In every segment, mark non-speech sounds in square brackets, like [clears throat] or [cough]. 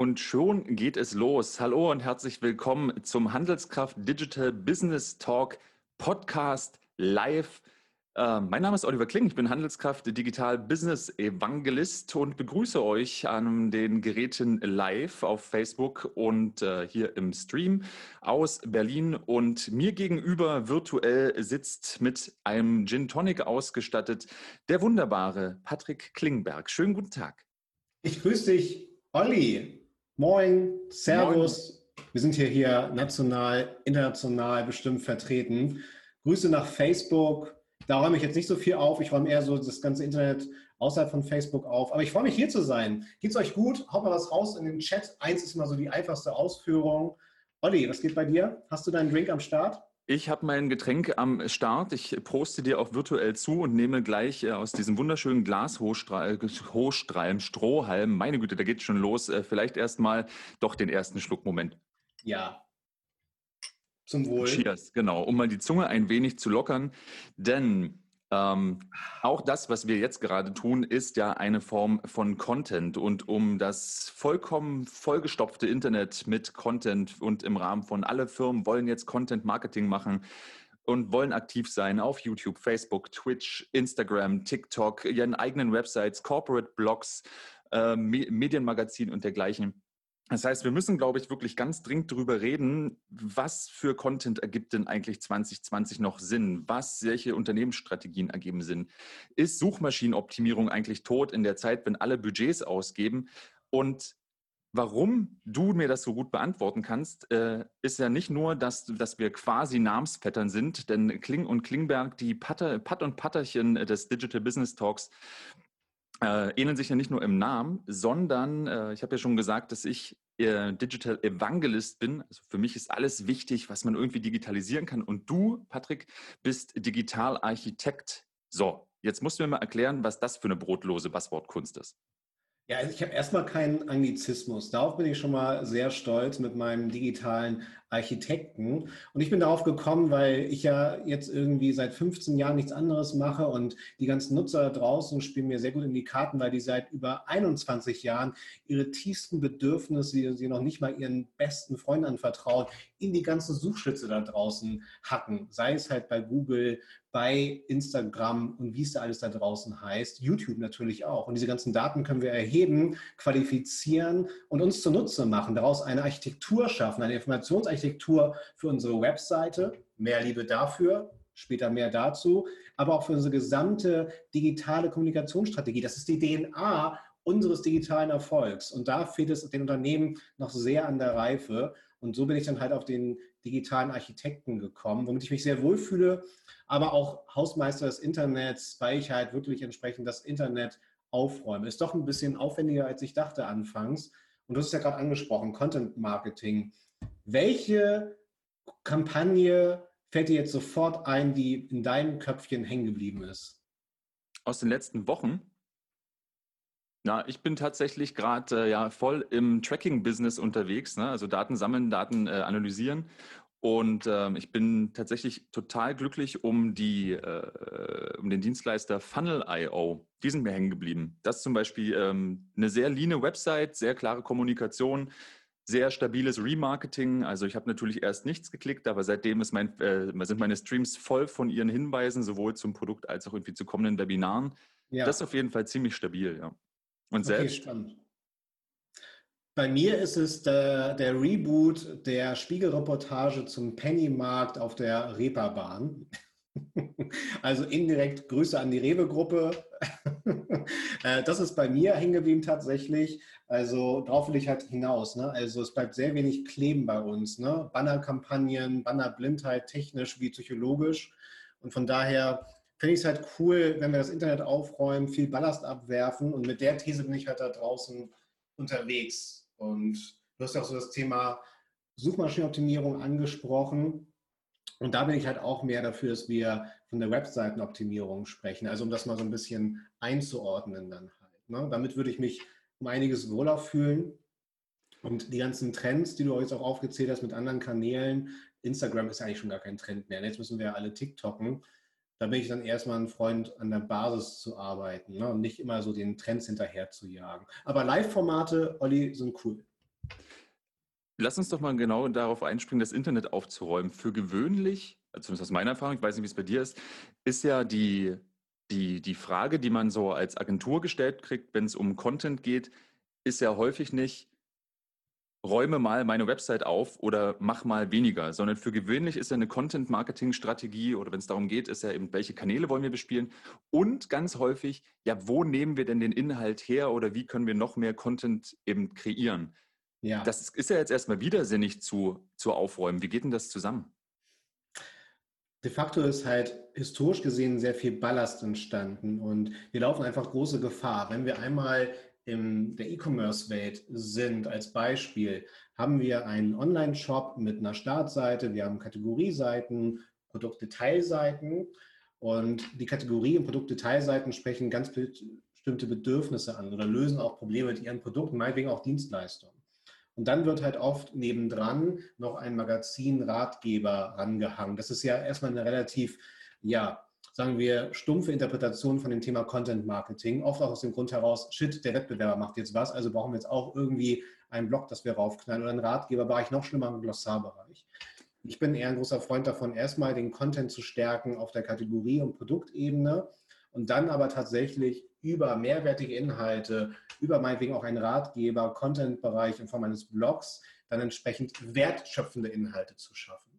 Und schon geht es los. Hallo und herzlich willkommen zum Handelskraft Digital Business Talk Podcast live. Äh, mein Name ist Oliver Kling, ich bin Handelskraft Digital Business Evangelist und begrüße euch an den Geräten live auf Facebook und äh, hier im Stream aus Berlin. Und mir gegenüber virtuell sitzt mit einem Gin Tonic ausgestattet der wunderbare Patrick Klingberg. Schönen guten Tag. Ich grüße dich, Olli. Moin, Servus. Moin. Wir sind hier, hier national, international bestimmt vertreten. Grüße nach Facebook. Da räume ich jetzt nicht so viel auf. Ich räume eher so das ganze Internet außerhalb von Facebook auf. Aber ich freue mich hier zu sein. Geht's euch gut? Haut mal was raus in den Chat. Eins ist immer so die einfachste Ausführung. Olli, was geht bei dir? Hast du deinen Drink am Start? Ich habe mein Getränk am Start. Ich poste dir auch virtuell zu und nehme gleich äh, aus diesem wunderschönen Glas Hochstrahlen, Strohhalm. Meine Güte, da geht schon los. Äh, vielleicht erstmal doch den ersten Schluck. Moment. Ja. Zum Wohl. Cheers, genau. Um mal die Zunge ein wenig zu lockern. Denn ähm, auch das, was wir jetzt gerade tun, ist ja eine Form von Content. Und um das vollkommen vollgestopfte Internet mit Content und im Rahmen von alle Firmen wollen jetzt Content Marketing machen und wollen aktiv sein auf YouTube, Facebook, Twitch, Instagram, TikTok, ihren eigenen Websites, Corporate Blogs, äh, Medienmagazin und dergleichen das heißt, wir müssen, glaube ich, wirklich ganz dringend darüber reden, was für Content ergibt denn eigentlich 2020 noch Sinn? Was, welche Unternehmensstrategien ergeben Sinn? Ist Suchmaschinenoptimierung eigentlich tot in der Zeit, wenn alle Budgets ausgeben? Und warum du mir das so gut beantworten kannst, äh, ist ja nicht nur, dass, dass wir quasi Namensvettern sind, denn Kling und Klingberg, die Patter, Patt und Patterchen des Digital Business Talks, äh, ähneln sich ja nicht nur im Namen, sondern äh, ich habe ja schon gesagt, dass ich äh, Digital Evangelist bin. Also für mich ist alles wichtig, was man irgendwie digitalisieren kann. Und du, Patrick, bist Digitalarchitekt. So, jetzt musst du mir mal erklären, was das für eine brotlose Passwortkunst ist. Ja, also ich habe erstmal keinen Anglizismus. Darauf bin ich schon mal sehr stolz mit meinem digitalen Architekten. Und ich bin darauf gekommen, weil ich ja jetzt irgendwie seit 15 Jahren nichts anderes mache und die ganzen Nutzer da draußen spielen mir sehr gut in die Karten, weil die seit über 21 Jahren ihre tiefsten Bedürfnisse, die sie noch nicht mal ihren besten Freunden anvertrauen, in die ganzen Suchschlitze da draußen hacken. Sei es halt bei Google, bei Instagram und wie es da alles da draußen heißt, YouTube natürlich auch. Und diese ganzen Daten können wir erheben, qualifizieren und uns zunutze machen, daraus eine Architektur schaffen, eine Informationsarchitektur für unsere Webseite. Mehr Liebe dafür, später mehr dazu, aber auch für unsere gesamte digitale Kommunikationsstrategie. Das ist die DNA unseres digitalen Erfolgs. Und da fehlt es den Unternehmen noch sehr an der Reife. Und so bin ich dann halt auf den digitalen Architekten gekommen, womit ich mich sehr wohlfühle, aber auch Hausmeister des Internets, weil ich halt wirklich entsprechend das Internet aufräume. Ist doch ein bisschen aufwendiger, als ich dachte anfangs. Und du hast es ja gerade angesprochen, Content Marketing. Welche Kampagne fällt dir jetzt sofort ein, die in deinem Köpfchen hängen geblieben ist? Aus den letzten Wochen? Ja, ich bin tatsächlich gerade äh, ja voll im Tracking-Business unterwegs, ne? also Daten sammeln, Daten äh, analysieren. Und ähm, ich bin tatsächlich total glücklich um die äh, um den Dienstleister Funnel.io. Die sind mir hängen geblieben. Das ist zum Beispiel ähm, eine sehr leane Website, sehr klare Kommunikation, sehr stabiles Remarketing. Also ich habe natürlich erst nichts geklickt, aber seitdem ist mein, äh, sind meine Streams voll von ihren Hinweisen, sowohl zum Produkt als auch irgendwie zu kommenden Webinaren. Ja. Das ist auf jeden Fall ziemlich stabil, ja. Und selbst. Okay, spannend. Bei mir ist es der, der Reboot der Spiegelreportage zum Pennymarkt auf der Reeperbahn. [laughs] Also indirekt Grüße an die Rewe-Gruppe. [laughs] Äh, das ist bei mir hängen geblieben tatsächlich. Also darauf will ich halt hinaus. Ne? Also es bleibt sehr wenig kleben bei uns. Ne? Bannerkampagnen, Bannerblindheit, technisch wie psychologisch. Und von daher finde ich es halt cool, wenn wir das Internet aufräumen, viel Ballast abwerfen und mit der These bin ich halt da draußen unterwegs. Und du hast ja auch so das Thema Suchmaschinenoptimierung angesprochen. Und da bin ich halt auch mehr dafür, dass wir von der Webseitenoptimierung sprechen. Also um das mal so ein bisschen einzuordnen dann halt. Ne? Damit würde ich mich um einiges wohler fühlen. Und die ganzen Trends, die du jetzt auch aufgezählt hast mit anderen Kanälen, Instagram ist eigentlich schon gar kein Trend mehr. Jetzt müssen wir ja alle TikToken da bin ich dann erstmal ein Freund, an der Basis zu arbeiten ne? und nicht immer so den Trends hinterher zu jagen. Aber Live-Formate, Olli, sind cool. Lass uns doch mal genau darauf einspringen, das Internet aufzuräumen. Für gewöhnlich, zumindest aus meiner Erfahrung, ich weiß nicht, wie es bei dir ist, ist ja die, die, die Frage, die man so als Agentur gestellt kriegt, wenn es um Content geht, ist ja häufig nicht, räume mal meine Website auf oder mach mal weniger, sondern für gewöhnlich ist ja eine Content-Marketing-Strategie oder wenn es darum geht, ist ja eben, welche Kanäle wollen wir bespielen und ganz häufig, ja, wo nehmen wir denn den Inhalt her oder wie können wir noch mehr Content eben kreieren? Ja. Das ist ja jetzt erstmal widersinnig zu, zu aufräumen. Wie geht denn das zusammen? De facto ist halt historisch gesehen sehr viel Ballast entstanden und wir laufen einfach große Gefahr. Wenn wir einmal in der E-Commerce-Welt sind, als Beispiel, haben wir einen Online-Shop mit einer Startseite, wir haben Kategorieseiten, Produktdetailseiten und die Kategorie- und Produktdetailseiten sprechen ganz bestimmte Bedürfnisse an oder lösen auch Probleme mit ihren Produkten, meinetwegen auch Dienstleistungen. Und dann wird halt oft nebendran noch ein Magazin Ratgeber rangehangen. Das ist ja erstmal eine relativ, ja, sagen wir, stumpfe Interpretation von dem Thema Content Marketing. Oft auch aus dem Grund heraus, shit, der Wettbewerber macht jetzt was, also brauchen wir jetzt auch irgendwie einen Blog, das wir raufknallen oder einen Ratgeberbereich, noch schlimmer im Glossarbereich. Ich bin eher ein großer Freund davon, erstmal den Content zu stärken auf der Kategorie- und Produktebene und dann aber tatsächlich über mehrwertige Inhalte, über meinetwegen auch einen Ratgeber, Content-Bereich in Form eines Blogs, dann entsprechend wertschöpfende Inhalte zu schaffen.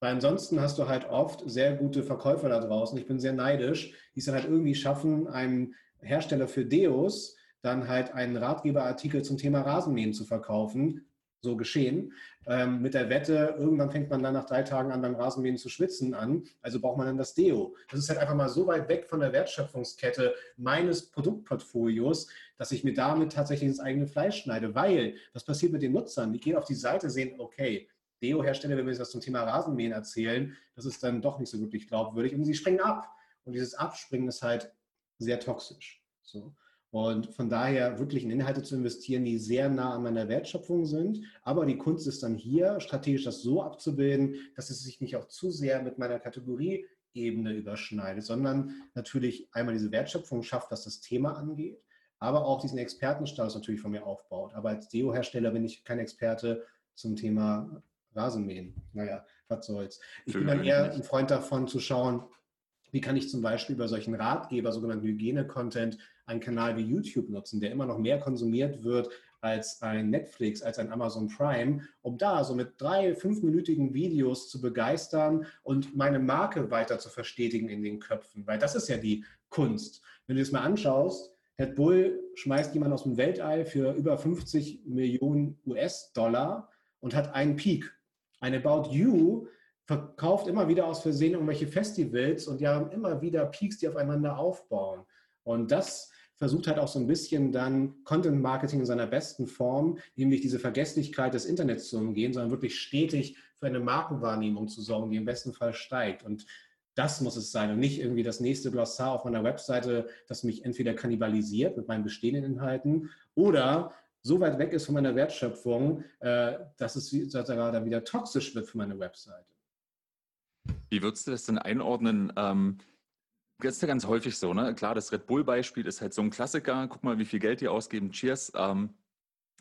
Weil ansonsten hast du halt oft sehr gute Verkäufer da draußen. Ich bin sehr neidisch, die es dann halt irgendwie schaffen, einem Hersteller für Deos dann halt einen Ratgeberartikel zum Thema Rasenmähen zu verkaufen. So geschehen. Ähm, mit der Wette, irgendwann fängt man dann nach drei Tagen an, beim Rasenmähen zu schwitzen an. Also braucht man dann das Deo. Das ist halt einfach mal so weit weg von der Wertschöpfungskette meines Produktportfolios, dass ich mir damit tatsächlich ins eigene Fleisch schneide. Weil, was passiert mit den Nutzern? Die gehen auf die Seite, sehen, okay, Deo-Hersteller, wenn wir jetzt was zum Thema Rasenmähen erzählen, das ist dann doch nicht so wirklich glaubwürdig und sie springen ab. Und dieses Abspringen ist halt sehr toxisch. So. Und von daher wirklich in Inhalte zu investieren, die sehr nah an meiner Wertschöpfung sind. Aber die Kunst ist dann hier, strategisch das so abzubilden, dass es sich nicht auch zu sehr mit meiner Kategorieebene überschneidet, sondern natürlich einmal diese Wertschöpfung schafft, was das Thema angeht, aber auch diesen Expertenstatus natürlich von mir aufbaut. Aber als Deo-Hersteller bin ich kein Experte zum Thema Rasenmähen. Naja, was soll's. Ich bin dann eher ein Freund davon zu schauen, wie kann ich zum Beispiel bei solchen Ratgeber, sogenannten Hygiene-Content, einen Kanal wie YouTube nutzen, der immer noch mehr konsumiert wird als ein Netflix, als ein Amazon Prime, um da so mit drei, fünfminütigen Videos zu begeistern und meine Marke weiter zu verstetigen in den Köpfen. Weil das ist ja die Kunst. Wenn du es mal anschaust, Red Bull schmeißt jemanden aus dem Weltall für über 50 Millionen US-Dollar und hat einen Peak ein About You verkauft immer wieder aus Versehen irgendwelche Festivals und die haben immer wieder Peaks, die aufeinander aufbauen. Und das versucht halt auch so ein bisschen dann Content Marketing in seiner besten Form, nämlich diese Vergesslichkeit des Internets zu umgehen, sondern wirklich stetig für eine Markenwahrnehmung zu sorgen, die im besten Fall steigt. Und das muss es sein und nicht irgendwie das nächste Glossar auf meiner Webseite, das mich entweder kannibalisiert mit meinen bestehenden Inhalten oder so weit weg ist von meiner Wertschöpfung, äh, dass es dann wieder toxisch wird für meine Webseite. Wie würdest du das denn einordnen? Ähm, das ist ja ganz häufig so, ne? Klar, das Red Bull-Beispiel ist halt so ein Klassiker. Guck mal, wie viel Geld die ausgeben. Cheers. Ähm,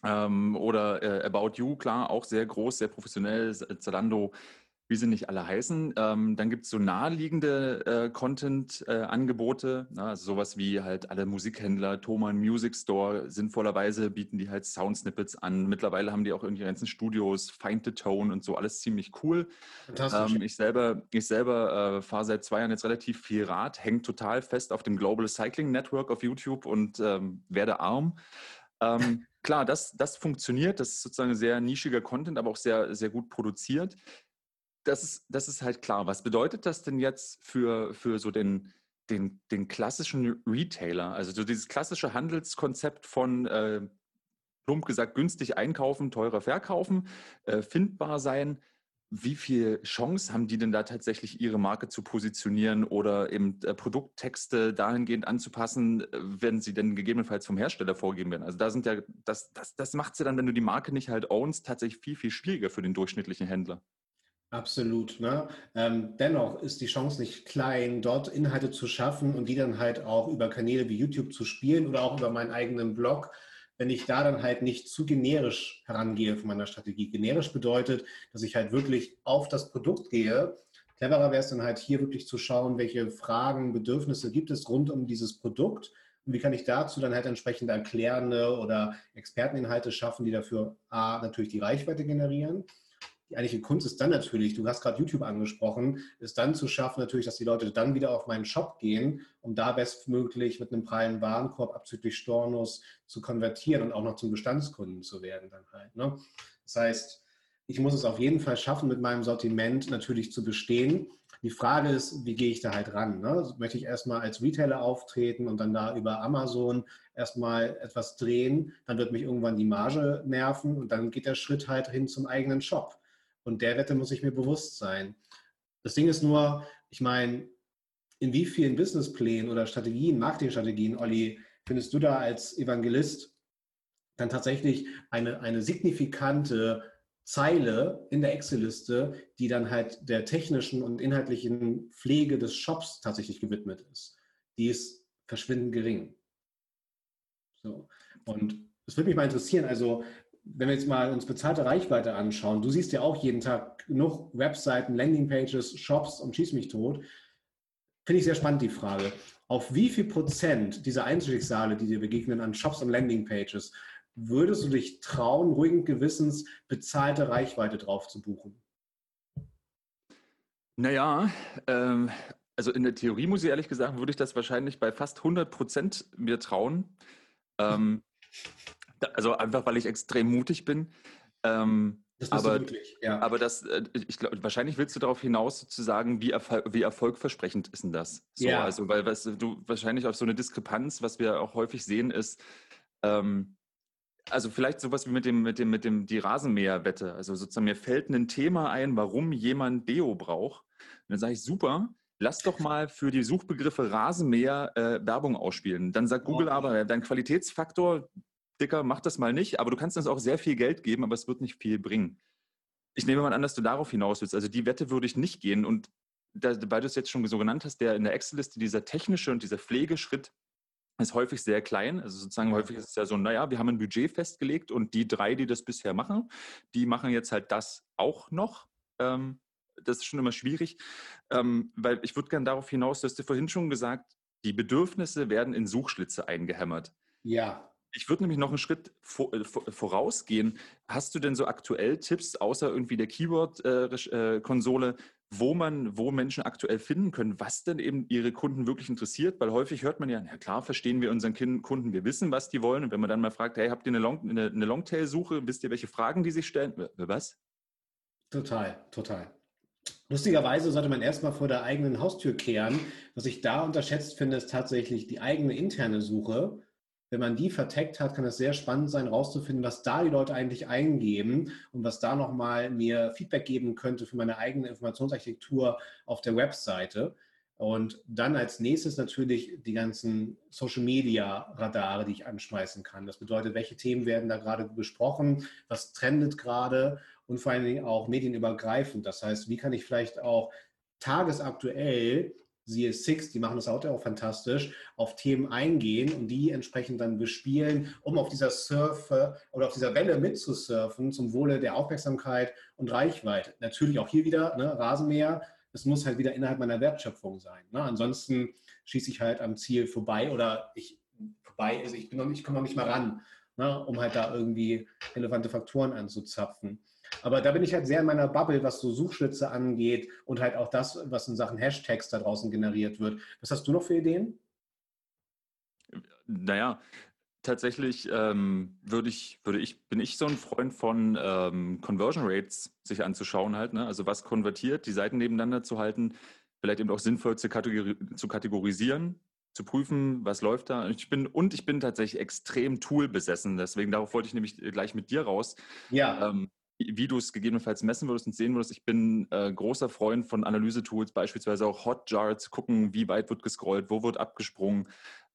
ähm, oder äh, About You, klar, auch sehr groß, sehr professionell. Zalando wie sie nicht alle heißen. Ähm, dann gibt es so naheliegende äh, Content-Angebote, äh, also sowas wie halt alle Musikhändler, Thomann Music Store, sinnvollerweise bieten die halt Soundsnippets an. Mittlerweile haben die auch ihren ganzen Studios Find the Tone und so, alles ziemlich cool. Fantastisch. Ähm, ich selber, ich selber äh, fahre seit zwei Jahren jetzt relativ viel Rad, hängt total fest auf dem Global Cycling Network auf YouTube und ähm, werde arm. Ähm, [laughs] klar, das, das funktioniert, das ist sozusagen sehr nischiger Content, aber auch sehr, sehr gut produziert das ist, das ist halt klar. Was bedeutet das denn jetzt für, für so den, den, den klassischen Retailer? Also so dieses klassische Handelskonzept von äh, plump gesagt günstig einkaufen, teurer verkaufen, äh, findbar sein. Wie viel Chance haben die denn da tatsächlich ihre Marke zu positionieren oder eben äh, Produkttexte dahingehend anzupassen, äh, wenn sie denn gegebenenfalls vom Hersteller vorgegeben werden? Also da sind ja, das, das, das macht sie dann, wenn du die Marke nicht halt ownst, tatsächlich viel, viel schwieriger für den durchschnittlichen Händler. Absolut. Ne? Ähm, dennoch ist die Chance nicht klein, dort Inhalte zu schaffen und die dann halt auch über Kanäle wie YouTube zu spielen oder auch über meinen eigenen Blog wenn ich da dann halt nicht zu generisch herangehe von meiner Strategie. Generisch bedeutet, dass ich halt wirklich auf das Produkt gehe. Cleverer wäre es dann halt hier wirklich zu schauen, welche Fragen, Bedürfnisse gibt es rund um dieses Produkt und wie kann ich dazu dann halt entsprechend erklärende oder Experteninhalte schaffen, die dafür A, natürlich die Reichweite generieren. Die eigentliche Kunst ist dann natürlich, du hast gerade YouTube angesprochen, ist dann zu schaffen natürlich, dass die Leute dann wieder auf meinen Shop gehen, um da bestmöglich mit einem prallen Warenkorb abzüglich Stornos zu konvertieren und auch noch zum Bestandskunden zu werden dann halt. Ne? Das heißt, ich muss es auf jeden Fall schaffen, mit meinem Sortiment natürlich zu bestehen die Frage ist, wie gehe ich da halt ran? Ne? Möchte ich erstmal als Retailer auftreten und dann da über Amazon erstmal etwas drehen, dann wird mich irgendwann die Marge nerven und dann geht der Schritt halt hin zum eigenen Shop. Und der Wette muss ich mir bewusst sein. Das Ding ist nur, ich meine, in wie vielen Businessplänen oder Strategien, Marketingstrategien, Olli, findest du da als Evangelist dann tatsächlich eine, eine signifikante Zeile in der Excel-Liste, die dann halt der technischen und inhaltlichen Pflege des Shops tatsächlich gewidmet ist. Die ist verschwindend gering. So. Und es würde mich mal interessieren, also wenn wir jetzt mal uns bezahlte Reichweite anschauen, du siehst ja auch jeden Tag genug Webseiten, Landingpages, Shops und schieß mich tot. Finde ich sehr spannend die Frage. Auf wie viel Prozent dieser Einzelschicksale, die dir begegnen an Shops und Landingpages, würdest du dich trauen, ruhigen Gewissens bezahlte Reichweite drauf zu buchen? Naja, ähm, also in der Theorie muss ich ehrlich gesagt, würde ich das wahrscheinlich bei fast 100 Prozent mir trauen. Ähm, also einfach, weil ich extrem mutig bin. Ähm, das aber, wirklich, ja. aber das, äh, ich glaube, wahrscheinlich willst du darauf hinaus sozusagen, wie, Erfolg, wie erfolgversprechend ist denn das? So, ja. Also, weil was, du wahrscheinlich auf so eine Diskrepanz, was wir auch häufig sehen, ist, ähm, also vielleicht sowas wie mit dem, mit dem, mit dem, die Rasenmäherwette. Also sozusagen mir fällt ein Thema ein, warum jemand Deo braucht. Und dann sage ich, super, lass doch mal für die Suchbegriffe Rasenmäher äh, Werbung ausspielen. Dann sagt Google aber, dein Qualitätsfaktor, Dicker, mach das mal nicht, aber du kannst uns auch sehr viel Geld geben, aber es wird nicht viel bringen. Ich nehme mal an, dass du darauf hinaus willst. Also die Wette würde ich nicht gehen. Und da, weil du es jetzt schon so genannt hast, der in der Excel-Liste dieser technische und dieser Pflegeschritt ist häufig sehr klein. Also sozusagen häufig ist es ja so, naja, wir haben ein Budget festgelegt und die drei, die das bisher machen, die machen jetzt halt das auch noch. Ähm, das ist schon immer schwierig, ähm, weil ich würde gerne darauf hinaus, du hast dir vorhin schon gesagt, die Bedürfnisse werden in Suchschlitze eingehämmert. Ja. Ich würde nämlich noch einen Schritt äh, vorausgehen. Hast du denn so aktuell Tipps, außer irgendwie der Keyword-Konsole, äh, äh, wo man, wo Menschen aktuell finden können, was denn eben ihre Kunden wirklich interessiert, weil häufig hört man ja, na klar, verstehen wir unseren Kunden, wir wissen, was die wollen. Und wenn man dann mal fragt, hey, habt ihr eine, Long, eine, eine Longtail-Suche, wisst ihr, welche Fragen die sich stellen? Was? Total, total. Lustigerweise sollte man erstmal vor der eigenen Haustür kehren. Was ich da unterschätzt finde, ist tatsächlich die eigene interne Suche wenn man die verteckt hat, kann es sehr spannend sein, herauszufinden, was da die Leute eigentlich eingeben und was da nochmal mir Feedback geben könnte für meine eigene Informationsarchitektur auf der Webseite. Und dann als nächstes natürlich die ganzen Social Media Radare, die ich anschmeißen kann. Das bedeutet, welche Themen werden da gerade besprochen, was trendet gerade und vor allen Dingen auch medienübergreifend. Das heißt, wie kann ich vielleicht auch tagesaktuell siehe Six, die machen das auch, auch fantastisch, auf Themen eingehen und die entsprechend dann bespielen, um auf dieser Surfe oder auf dieser Welle mitzusurfen zum Wohle der Aufmerksamkeit und Reichweite. Natürlich auch hier wieder ne, Rasenmäher, es muss halt wieder innerhalb meiner Wertschöpfung sein. Ne? Ansonsten schieße ich halt am Ziel vorbei oder ich vorbei, also ich, bin noch, ich komme noch nicht mal ran, ne, um halt da irgendwie relevante Faktoren anzuzapfen. Aber da bin ich halt sehr in meiner Bubble, was so Suchschlitze angeht und halt auch das, was in Sachen Hashtags da draußen generiert wird. Was hast du noch für Ideen? Naja, tatsächlich ähm, würde ich, würde ich, bin ich so ein Freund von ähm, Conversion Rates sich anzuschauen halt. Ne? Also was konvertiert, die Seiten nebeneinander zu halten, vielleicht eben auch sinnvoll zu, kategori zu kategorisieren, zu prüfen, was läuft da. Ich bin, und ich bin tatsächlich extrem Tool besessen. Deswegen darauf wollte ich nämlich gleich mit dir raus. Ja. Ähm, wie du es gegebenenfalls messen würdest und sehen würdest. Ich bin äh, großer Freund von Analyse-Tools, beispielsweise auch Hotjar zu gucken, wie weit wird gescrollt, wo wird abgesprungen.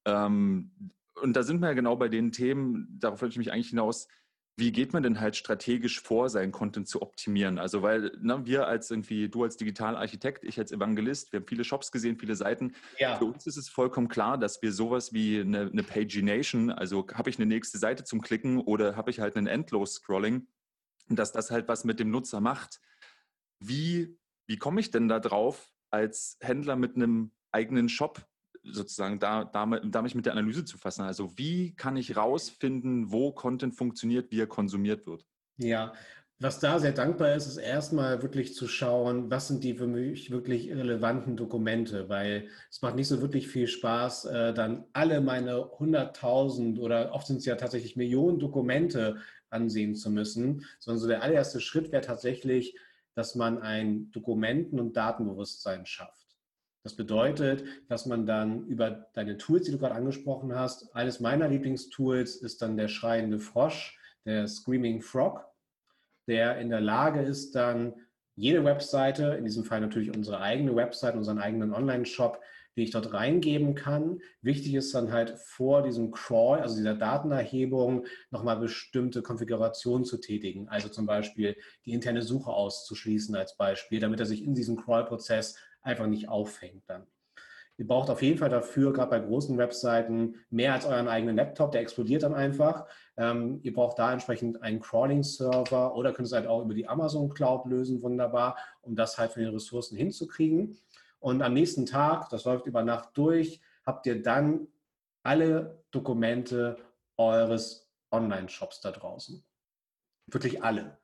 Ähm, und da sind wir ja genau bei den Themen, darauf wollte ich mich eigentlich hinaus, wie geht man denn halt strategisch vor, seinen Content zu optimieren? Also weil ne, wir als irgendwie, du als Digitalarchitekt, ich als Evangelist, wir haben viele Shops gesehen, viele Seiten. Ja. Für uns ist es vollkommen klar, dass wir sowas wie eine, eine Pagination, also habe ich eine nächste Seite zum Klicken oder habe ich halt einen Endlos-Scrolling, dass das halt was mit dem Nutzer macht. Wie, wie komme ich denn da drauf, als Händler mit einem eigenen Shop sozusagen da, da, da mich mit der Analyse zu fassen. Also wie kann ich rausfinden, wo Content funktioniert, wie er konsumiert wird? Ja, was da sehr dankbar ist, ist erstmal wirklich zu schauen, was sind die für mich wirklich relevanten Dokumente, weil es macht nicht so wirklich viel Spaß, äh, dann alle meine 100.000 oder oft sind es ja tatsächlich Millionen Dokumente ansehen zu müssen, sondern so der allererste Schritt wäre tatsächlich, dass man ein Dokumenten- und Datenbewusstsein schafft. Das bedeutet, dass man dann über deine Tools, die du gerade angesprochen hast, eines meiner Lieblingstools ist dann der schreiende Frosch, der Screaming Frog, der in der Lage ist, dann jede Webseite, in diesem Fall natürlich unsere eigene Website, unseren eigenen Online-Shop, die ich dort reingeben kann. Wichtig ist dann halt vor diesem Crawl, also dieser Datenerhebung, nochmal bestimmte Konfigurationen zu tätigen. Also zum Beispiel die interne Suche auszuschließen als Beispiel, damit er sich in diesem Crawl-Prozess einfach nicht auffängt dann. Ihr braucht auf jeden Fall dafür, gerade bei großen Webseiten, mehr als euren eigenen Laptop, der explodiert dann einfach. Ähm, ihr braucht da entsprechend einen Crawling-Server oder könnt es halt auch über die Amazon Cloud lösen, wunderbar, um das halt von den Ressourcen hinzukriegen. Und am nächsten Tag, das läuft über Nacht durch, habt ihr dann alle Dokumente eures Online-Shops da draußen. Wirklich alle.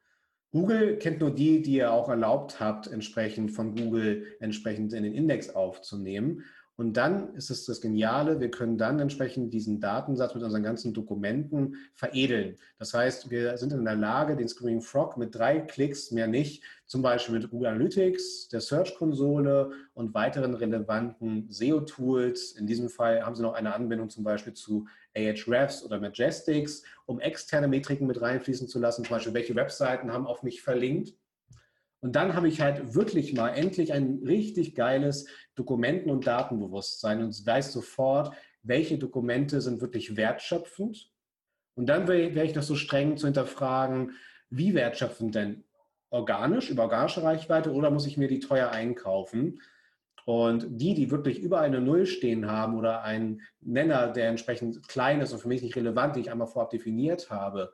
Google kennt nur die, die ihr auch erlaubt habt, entsprechend von Google entsprechend in den Index aufzunehmen. Und dann ist es das Geniale, wir können dann entsprechend diesen Datensatz mit unseren ganzen Dokumenten veredeln. Das heißt, wir sind in der Lage, den Screaming Frog mit drei Klicks, mehr nicht, zum Beispiel mit Google Analytics, der Search-Konsole und weiteren relevanten SEO-Tools. In diesem Fall haben Sie noch eine Anbindung zum Beispiel zu Ahrefs oder Majestics, um externe Metriken mit reinfließen zu lassen, zum Beispiel welche Webseiten haben auf mich verlinkt und dann habe ich halt wirklich mal endlich ein richtig geiles Dokumenten- und Datenbewusstsein und weiß sofort, welche Dokumente sind wirklich wertschöpfend. Und dann wäre ich noch so streng zu hinterfragen, wie wertschöpfend denn? Organisch, über organische Reichweite oder muss ich mir die teuer einkaufen? Und die, die wirklich über eine Null stehen haben oder einen Nenner, der entsprechend klein ist und für mich nicht relevant, den ich einmal vorab definiert habe,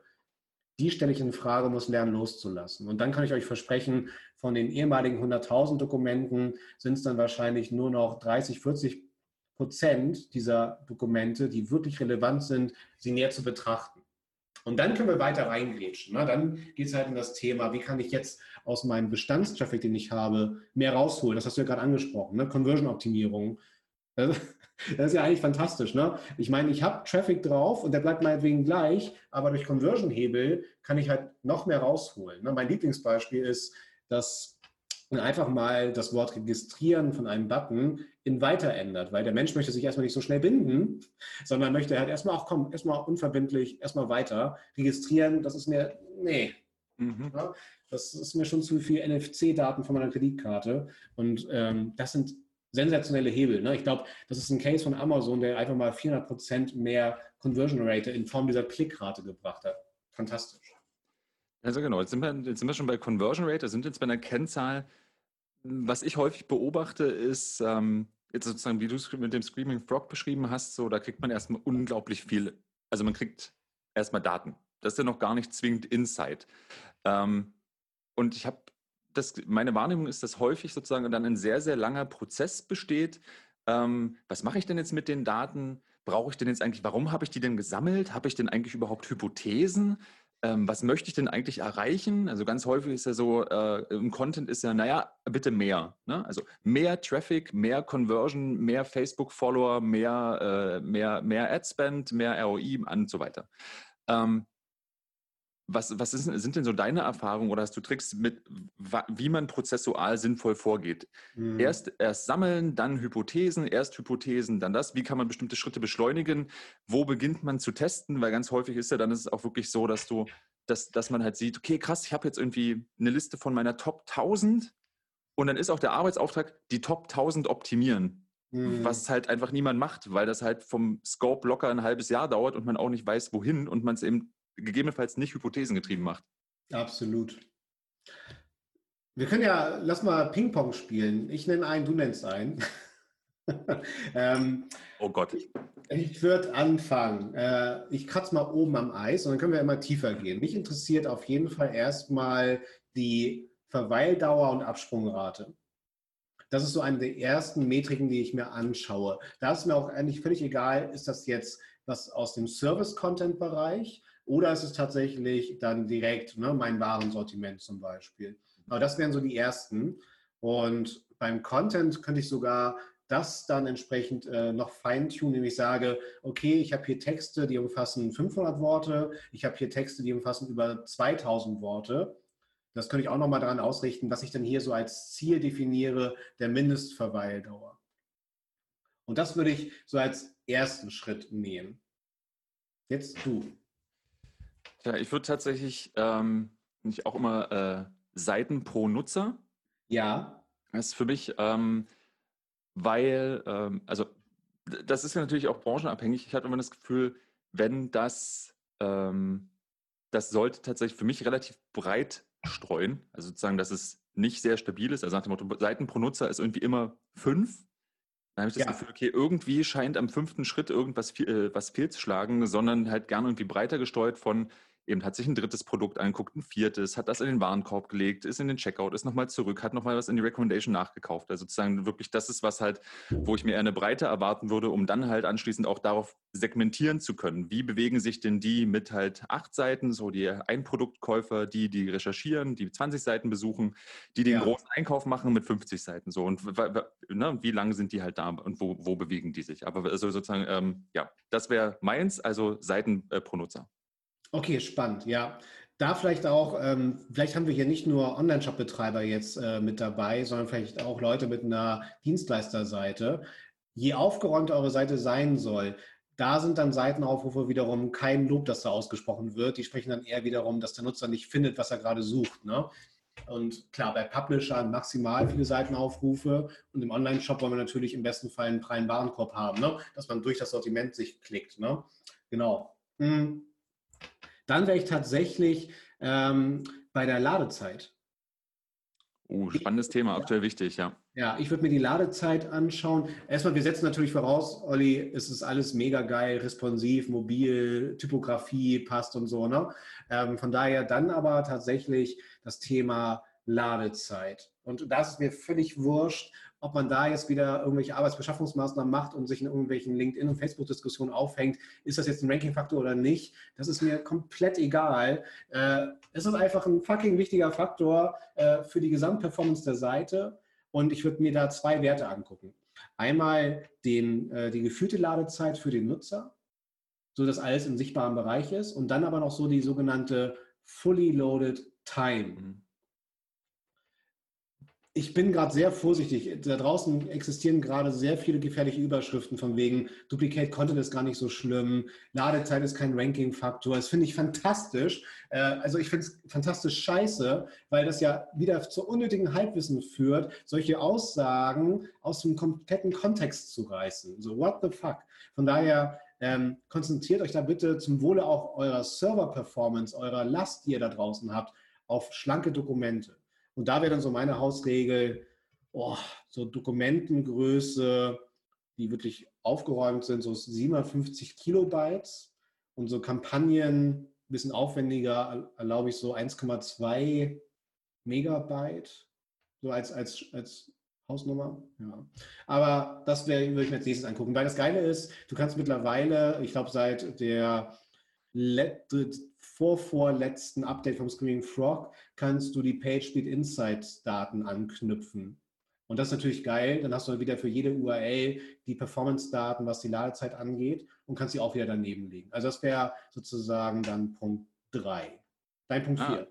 die stelle ich in Frage, muss lernen loszulassen. Und dann kann ich euch versprechen, von den ehemaligen 100.000 Dokumenten sind es dann wahrscheinlich nur noch 30, 40 Prozent dieser Dokumente, die wirklich relevant sind, sie näher zu betrachten. Und dann können wir weiter reingrätschen. Ne? Dann geht es halt in das Thema, wie kann ich jetzt aus meinem Bestandstraffic, den ich habe, mehr rausholen? Das hast du ja gerade angesprochen, ne? Conversion-Optimierung. [laughs] Das ist ja eigentlich fantastisch. Ne? Ich meine, ich habe Traffic drauf und der bleibt meinetwegen gleich, aber durch Conversion-Hebel kann ich halt noch mehr rausholen. Ne? Mein Lieblingsbeispiel ist, dass einfach mal das Wort registrieren von einem Button in weiter ändert, weil der Mensch möchte sich erstmal nicht so schnell binden, sondern möchte halt erstmal auch kommen, erstmal unverbindlich, erstmal weiter registrieren. Das ist mir, nee. Mhm. Das ist mir schon zu viel NFC-Daten von meiner Kreditkarte. Und ähm, das sind sensationelle Hebel. Ne? Ich glaube, das ist ein Case von Amazon, der einfach mal 400 Prozent mehr Conversion Rate in Form dieser Klickrate gebracht hat. Fantastisch. Also genau, jetzt sind, wir, jetzt sind wir schon bei Conversion Rate, da sind jetzt bei einer Kennzahl. Was ich häufig beobachte, ist, ähm, jetzt sozusagen, wie du es mit dem Screaming Frog beschrieben hast, so, da kriegt man erstmal unglaublich viel, also man kriegt erstmal Daten. Das ist ja noch gar nicht zwingend Insight. Ähm, und ich habe das, meine Wahrnehmung ist, dass häufig sozusagen dann ein sehr, sehr langer Prozess besteht. Ähm, was mache ich denn jetzt mit den Daten? Brauche ich denn jetzt eigentlich, warum habe ich die denn gesammelt? Habe ich denn eigentlich überhaupt Hypothesen? Ähm, was möchte ich denn eigentlich erreichen? Also ganz häufig ist ja so, äh, im Content ist ja, naja, bitte mehr. Ne? Also mehr Traffic, mehr Conversion, mehr Facebook-Follower, mehr, äh, mehr, mehr Ad-Spend, mehr ROI und so weiter. Ähm, was, was ist, sind denn so deine Erfahrungen oder hast du Tricks mit, wie man prozessual sinnvoll vorgeht? Mhm. Erst, erst sammeln, dann Hypothesen, erst Hypothesen, dann das. Wie kann man bestimmte Schritte beschleunigen? Wo beginnt man zu testen? Weil ganz häufig ist ja dann ist es auch wirklich so, dass du, dass, dass man halt sieht, okay, krass, ich habe jetzt irgendwie eine Liste von meiner Top 1000 und dann ist auch der Arbeitsauftrag, die Top 1000 optimieren. Mhm. Was halt einfach niemand macht, weil das halt vom Scope locker ein halbes Jahr dauert und man auch nicht weiß, wohin und man es eben gegebenenfalls nicht hypothesengetrieben macht. Absolut. Wir können ja, lass mal Ping-Pong spielen. Ich nenne einen, du nennst einen. [laughs] ähm, oh Gott. Ich, ich würde anfangen. Äh, ich kratze mal oben am Eis und dann können wir immer tiefer gehen. Mich interessiert auf jeden Fall erstmal die Verweildauer und Absprungrate. Das ist so eine der ersten Metriken, die ich mir anschaue. Da ist mir auch eigentlich völlig egal, ist das jetzt was aus dem Service-Content-Bereich oder ist es tatsächlich dann direkt ne, mein Warensortiment zum Beispiel. Aber das wären so die ersten. Und beim Content könnte ich sogar das dann entsprechend äh, noch feintunen, indem ich sage, okay, ich habe hier Texte, die umfassen 500 Worte, ich habe hier Texte, die umfassen über 2000 Worte. Das könnte ich auch nochmal daran ausrichten, was ich dann hier so als Ziel definiere, der Mindestverweildauer. Und das würde ich so als ersten Schritt nehmen. Jetzt du. Ja, ich würde tatsächlich ähm, nicht auch immer äh, Seiten pro Nutzer. Ja. Das ist für mich, ähm, weil, ähm, also das ist ja natürlich auch branchenabhängig. Ich hatte immer das Gefühl, wenn das, ähm, das sollte tatsächlich für mich relativ breit streuen. Also sozusagen, dass es nicht sehr stabil ist. Also nach dem Motto, Seiten pro Nutzer ist irgendwie immer fünf. Dann habe ich das ja. Gefühl, okay, irgendwie scheint am fünften Schritt irgendwas äh, was fehlzuschlagen, sondern halt gerne irgendwie breiter gestreut von, eben hat sich ein drittes Produkt angeguckt, ein viertes, hat das in den Warenkorb gelegt, ist in den Checkout, ist nochmal zurück, hat nochmal was in die Recommendation nachgekauft. Also sozusagen wirklich, das ist was halt, wo ich mir eine Breite erwarten würde, um dann halt anschließend auch darauf segmentieren zu können. Wie bewegen sich denn die mit halt acht Seiten, so die Einproduktkäufer, die, die recherchieren, die 20 Seiten besuchen, die den ja. großen Einkauf machen mit 50 Seiten so und ne, wie lange sind die halt da und wo, wo bewegen die sich? Aber also sozusagen, ähm, ja, das wäre meins, also Seiten äh, pro Nutzer. Okay, spannend, ja. Da vielleicht auch, ähm, vielleicht haben wir hier nicht nur Online-Shop-Betreiber jetzt äh, mit dabei, sondern vielleicht auch Leute mit einer Dienstleisterseite. Je aufgeräumter eure Seite sein soll, da sind dann Seitenaufrufe wiederum kein Lob, das da ausgesprochen wird. Die sprechen dann eher wiederum, dass der Nutzer nicht findet, was er gerade sucht. Ne? Und klar, bei Publishern maximal viele Seitenaufrufe und im Online-Shop wollen wir natürlich im besten Fall einen freien Warenkorb haben, ne? dass man durch das Sortiment sich klickt. Ne? Genau. Hm. Dann wäre ich tatsächlich ähm, bei der Ladezeit. Oh, spannendes Thema, aktuell wichtig, ja. Ja, ich würde mir die Ladezeit anschauen. Erstmal, wir setzen natürlich voraus, Olli, es ist alles mega geil, responsiv, mobil, Typografie passt und so. Ne? Ähm, von daher dann aber tatsächlich das Thema Ladezeit. Und da ist mir völlig wurscht, ob man da jetzt wieder irgendwelche Arbeitsbeschaffungsmaßnahmen macht und sich in irgendwelchen LinkedIn- und Facebook-Diskussionen aufhängt, ist das jetzt ein Ranking-Faktor oder nicht, das ist mir komplett egal. Äh, es ist einfach ein fucking wichtiger Faktor äh, für die Gesamtperformance der Seite und ich würde mir da zwei Werte angucken. Einmal den, äh, die gefühlte Ladezeit für den Nutzer, so dass alles im sichtbaren Bereich ist und dann aber noch so die sogenannte Fully Loaded Time. Ich bin gerade sehr vorsichtig. Da draußen existieren gerade sehr viele gefährliche Überschriften von wegen Duplicate Content ist gar nicht so schlimm, Ladezeit ist kein Ranking-Faktor. Das finde ich fantastisch. Äh, also ich finde es fantastisch scheiße, weil das ja wieder zu unnötigen Halbwissen führt, solche Aussagen aus dem kompletten Kontext zu reißen. So, what the fuck? Von daher ähm, konzentriert euch da bitte zum Wohle auch eurer Server-Performance, eurer Last, die ihr da draußen habt, auf schlanke Dokumente. Und da wäre dann so meine Hausregel, oh, so Dokumentengröße, die wirklich aufgeräumt sind, so 750 Kilobytes und so Kampagnen ein bisschen aufwendiger erlaube ich so 1,2 Megabyte, so als, als, als Hausnummer. Ja. Aber das würde ich mir als nächstes angucken. Weil das Geile ist, du kannst mittlerweile, ich glaube seit der vorvorletzten Update vom Screaming Frog kannst du die PageSpeed Insights Daten anknüpfen. Und das ist natürlich geil. Dann hast du wieder für jede URL die Performance-Daten, was die Ladezeit angeht und kannst sie auch wieder daneben legen. Also das wäre sozusagen dann Punkt 3. Dein Punkt 4. Ah.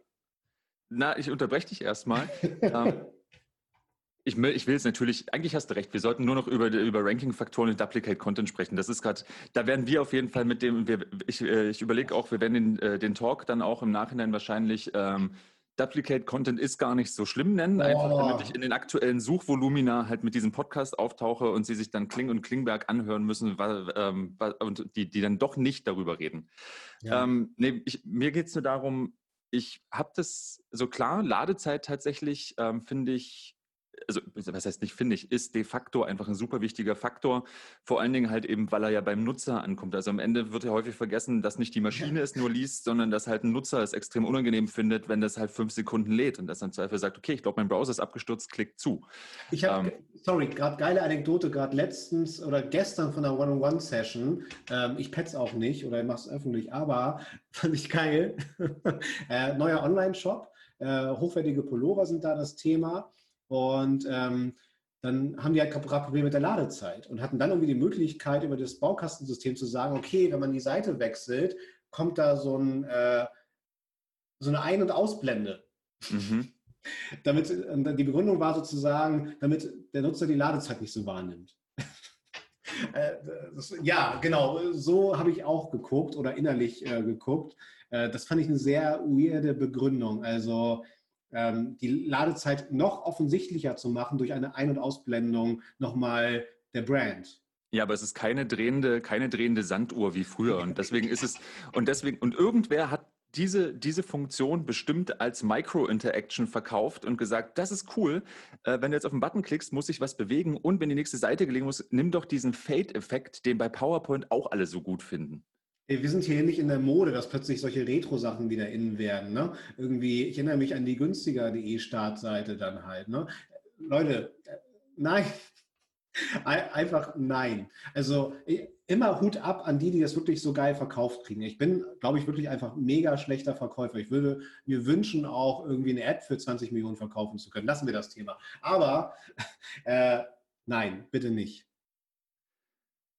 Na, ich unterbreche dich erstmal. [laughs] ähm, ich, ich will es natürlich, eigentlich hast du recht, wir sollten nur noch über, über Ranking-Faktoren und Duplicate Content sprechen. Das ist gerade, da werden wir auf jeden Fall mit dem, wir, ich, äh, ich überlege auch, wir werden den, äh, den Talk dann auch im Nachhinein wahrscheinlich ähm, Duplicate Content ist gar nicht so schlimm nennen, oh. einfach damit ich in den aktuellen Suchvolumina halt mit diesem Podcast auftauche und sie sich dann Kling und Klingberg anhören müssen weil, ähm, und die, die dann doch nicht darüber reden. Ja. Ähm, nee, ich, mir geht es nur darum, ich habe das so klar, Ladezeit tatsächlich ähm, finde ich also was heißt nicht finde ich, ist de facto einfach ein super wichtiger Faktor. Vor allen Dingen halt eben, weil er ja beim Nutzer ankommt. Also am Ende wird ja häufig vergessen, dass nicht die Maschine es nur liest, sondern dass halt ein Nutzer es extrem unangenehm findet, wenn das halt fünf Sekunden lädt und dass dann Zweifel sagt, okay, ich glaube, mein Browser ist abgestürzt, klickt zu. Ich habe, ähm, sorry, gerade geile Anekdote, gerade letztens oder gestern von der One-on-One-Session. Ähm, ich pet's auch nicht oder mache es öffentlich, aber [laughs] fand ich geil. [laughs] äh, neuer Online-Shop. Äh, hochwertige Pullover sind da das Thema. Und ähm, dann haben die halt gerade Probleme mit der Ladezeit und hatten dann irgendwie die Möglichkeit, über das Baukastensystem zu sagen, okay, wenn man die Seite wechselt, kommt da so, ein, äh, so eine Ein- und Ausblende. Mhm. [laughs] damit, die Begründung war sozusagen, damit der Nutzer die Ladezeit nicht so wahrnimmt. [laughs] Äh, ja, genau, so habe ich auch geguckt oder innerlich äh, geguckt. Äh, das fand ich eine sehr weirde Begründung. Also die Ladezeit noch offensichtlicher zu machen durch eine Ein- und Ausblendung nochmal der Brand. Ja, aber es ist keine drehende, keine drehende Sanduhr wie früher. Und deswegen ist es, und deswegen, und irgendwer hat diese, diese Funktion bestimmt als Micro-Interaction verkauft und gesagt, das ist cool. Äh, wenn du jetzt auf den Button klickst, muss sich was bewegen und wenn die nächste Seite gelegen muss, nimm doch diesen Fade-Effekt, den bei PowerPoint auch alle so gut finden. Wir sind hier nicht in der Mode, dass plötzlich solche Retro-Sachen wieder innen werden. Ne? Irgendwie, ich erinnere mich an die günstiger.de Startseite dann halt. Ne? Leute, äh, nein, [laughs] einfach nein. Also immer Hut ab an die, die das wirklich so geil verkauft kriegen. Ich bin, glaube ich, wirklich einfach mega schlechter Verkäufer. Ich würde mir wünschen, auch irgendwie eine Ad für 20 Millionen verkaufen zu können. Lassen wir das Thema. Aber [laughs] äh, nein, bitte nicht.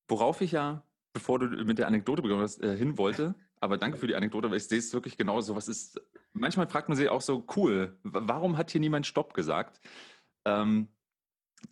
Worauf ich ja bevor du mit der Anekdote begonnen hast, äh, hin wollte. Aber danke für die Anekdote, weil ich sehe es wirklich genauso. Was ist, manchmal fragt man sich auch so, cool, warum hat hier niemand Stopp gesagt? Ähm,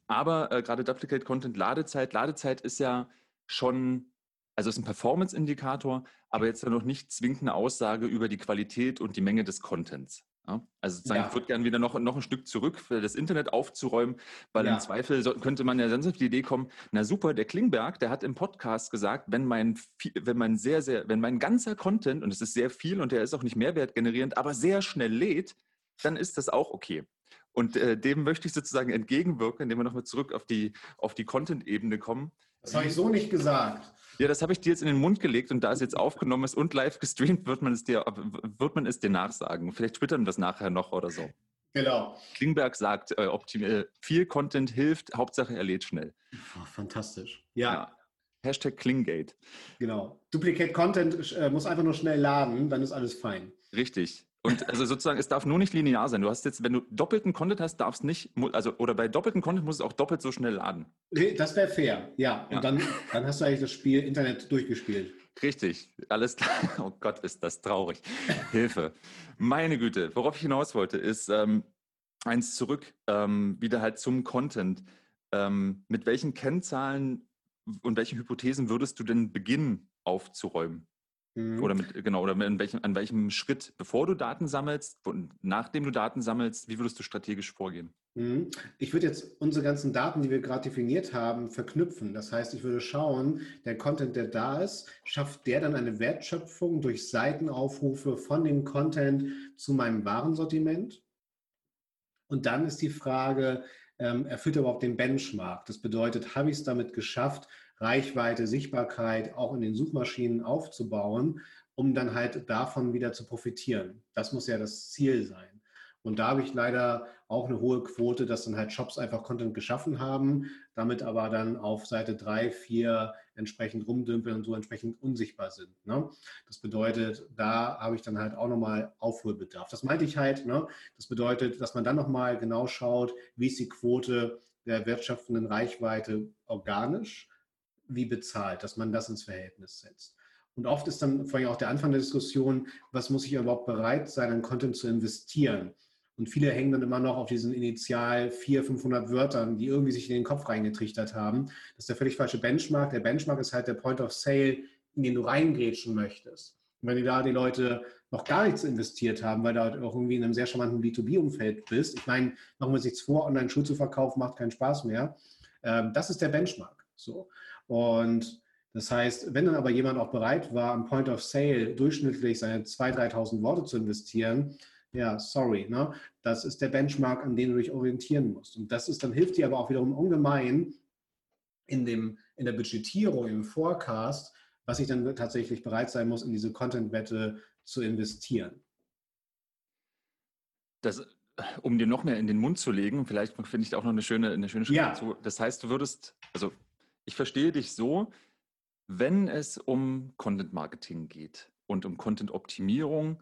aber äh, gerade Duplicate Content, Ladezeit, Ladezeit ist ja schon, also ist ein Performance-Indikator, aber jetzt ja noch nicht zwingend eine Aussage über die Qualität und die Menge des Contents. Ja, also sozusagen, ja. ich würde gerne wieder noch, noch ein Stück zurück für das Internet aufzuräumen, weil ja. im Zweifel so, könnte man ja sonst auf die Idee kommen, na super, der Klingberg, der hat im Podcast gesagt, wenn mein, wenn mein sehr, sehr, wenn mein ganzer Content, und es ist sehr viel und der ist auch nicht mehrwertgenerierend, aber sehr schnell lädt, dann ist das auch okay. Und äh, dem möchte ich sozusagen entgegenwirken, indem wir nochmal zurück auf die, auf die Content-Ebene kommen. Das habe ich so nicht gesagt. Ja, das habe ich dir jetzt in den Mund gelegt und da es jetzt aufgenommen ist und live gestreamt, wird man es dir, wird man es dir nachsagen. Vielleicht twittern wir es nachher noch oder so. Genau. Klingberg sagt, äh, äh, viel Content hilft, Hauptsache er lädt schnell. Oh, fantastisch. Ja. ja. Hashtag Klinggate. Genau. Duplicate Content äh, muss einfach nur schnell laden, dann ist alles fein. Richtig. Und also sozusagen, es darf nur nicht linear sein. Du hast jetzt, wenn du doppelten Content hast, darfst nicht, also oder bei doppelten Content muss es auch doppelt so schnell laden. Das wäre fair, ja. Und ja. Dann, dann hast du eigentlich das Spiel Internet durchgespielt. Richtig, alles klar. Oh Gott, ist das traurig. Hilfe. Meine Güte, worauf ich hinaus wollte, ist ähm, eins zurück, ähm, wieder halt zum Content. Ähm, mit welchen Kennzahlen und welchen Hypothesen würdest du denn beginnen aufzuräumen? Mhm. Oder mit, genau, oder in welchem, an welchem Schritt, bevor du Daten sammelst und nachdem du Daten sammelst, wie würdest du strategisch vorgehen? Mhm. Ich würde jetzt unsere ganzen Daten, die wir gerade definiert haben, verknüpfen. Das heißt, ich würde schauen, der Content, der da ist, schafft der dann eine Wertschöpfung durch Seitenaufrufe von dem Content zu meinem Warensortiment? Und dann ist die Frage, ähm, erfüllt er überhaupt den Benchmark? Das bedeutet, habe ich es damit geschafft, Reichweite, Sichtbarkeit auch in den Suchmaschinen aufzubauen, um dann halt davon wieder zu profitieren. Das muss ja das Ziel sein. Und da habe ich leider auch eine hohe Quote, dass dann halt Shops einfach Content geschaffen haben, damit aber dann auf Seite 3, 4 entsprechend rumdümpeln und so entsprechend unsichtbar sind. Ne? Das bedeutet, da habe ich dann halt auch nochmal Aufholbedarf. Das meinte ich halt. Ne? Das bedeutet, dass man dann nochmal genau schaut, wie ist die Quote der wirtschaftenden Reichweite organisch wie bezahlt, dass man das ins Verhältnis setzt. Und oft ist dann vor allem auch der Anfang der Diskussion, was muss ich überhaupt bereit sein, an Content zu investieren? Und viele hängen dann immer noch auf diesen initial 400, 500 Wörtern, die irgendwie sich in den Kopf reingetrichtert haben. Das ist der völlig falsche Benchmark. Der Benchmark ist halt der Point of Sale, in den du reingrätschen möchtest. wenn die da die Leute noch gar nichts investiert haben, weil du halt auch irgendwie in einem sehr charmanten B2B-Umfeld bist. Ich meine, machen wir uns nichts vor, Online-Schuhe zu verkaufen macht keinen Spaß mehr. Ähm, das ist der Benchmark. So. Und das heißt, wenn dann aber jemand auch bereit war, am Point of Sale durchschnittlich seine 2.000, 3.000 Worte zu investieren, ja, sorry, ne? das ist der Benchmark, an dem du dich orientieren musst. Und das ist, dann hilft dir aber auch wiederum ungemein in, dem, in der Budgetierung, im Forecast, was ich dann tatsächlich bereit sein muss, in diese Content-Wette zu investieren. Das, um dir noch mehr in den Mund zu legen, vielleicht finde ich auch noch eine schöne, eine schöne Schrift ja. dazu. Das heißt, du würdest, also ich verstehe dich so, wenn es um Content Marketing geht und um Content Optimierung,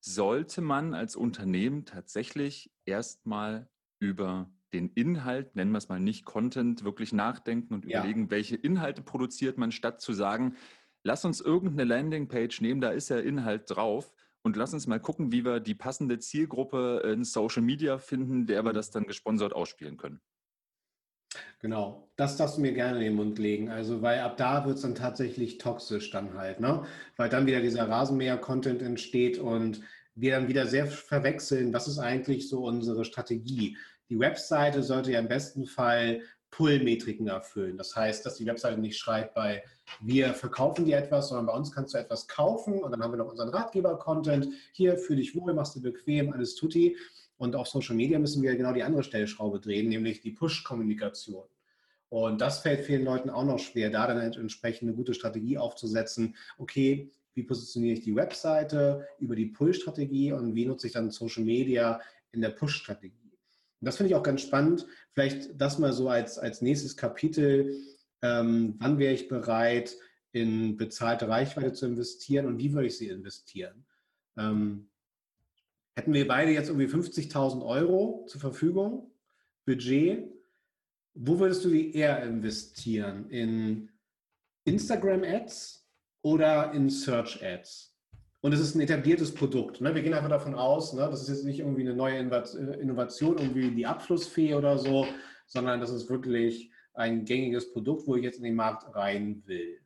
sollte man als Unternehmen tatsächlich erstmal über den Inhalt, nennen wir es mal nicht Content, wirklich nachdenken und ja. überlegen, welche Inhalte produziert man, statt zu sagen, lass uns irgendeine Landingpage nehmen, da ist ja Inhalt drauf und lass uns mal gucken, wie wir die passende Zielgruppe in Social Media finden, der wir mhm. das dann gesponsert ausspielen können. Genau, das darfst du mir gerne in den Mund legen. Also, weil ab da wird es dann tatsächlich toxisch dann halt, ne? Weil dann wieder dieser Rasenmäher-Content entsteht und wir dann wieder sehr verwechseln, was ist eigentlich so unsere Strategie. Die Webseite sollte ja im besten Fall Pull-Metriken erfüllen. Das heißt, dass die Webseite nicht schreibt bei wir verkaufen dir etwas, sondern bei uns kannst du etwas kaufen und dann haben wir noch unseren Ratgeber-Content. Hier für dich wohl, machst du bequem, alles tutti. Und auf Social Media müssen wir genau die andere Stellschraube drehen, nämlich die Push-Kommunikation. Und das fällt vielen Leuten auch noch schwer, da dann entsprechend eine gute Strategie aufzusetzen. Okay, wie positioniere ich die Webseite über die Pull-Strategie und wie nutze ich dann Social Media in der Push-Strategie? Und das finde ich auch ganz spannend. Vielleicht das mal so als, als nächstes Kapitel. Ähm, wann wäre ich bereit, in bezahlte Reichweite zu investieren und wie würde ich sie investieren? Ähm, hätten wir beide jetzt irgendwie 50.000 Euro zur Verfügung, Budget, wo würdest du die eher investieren? In Instagram-Ads oder in Search-Ads? Und es ist ein etabliertes Produkt. Ne? Wir gehen einfach davon aus, ne? das ist jetzt nicht irgendwie eine neue äh, Innovation, irgendwie die Abflussfee oder so, sondern das ist wirklich ein gängiges Produkt, wo ich jetzt in den Markt rein will.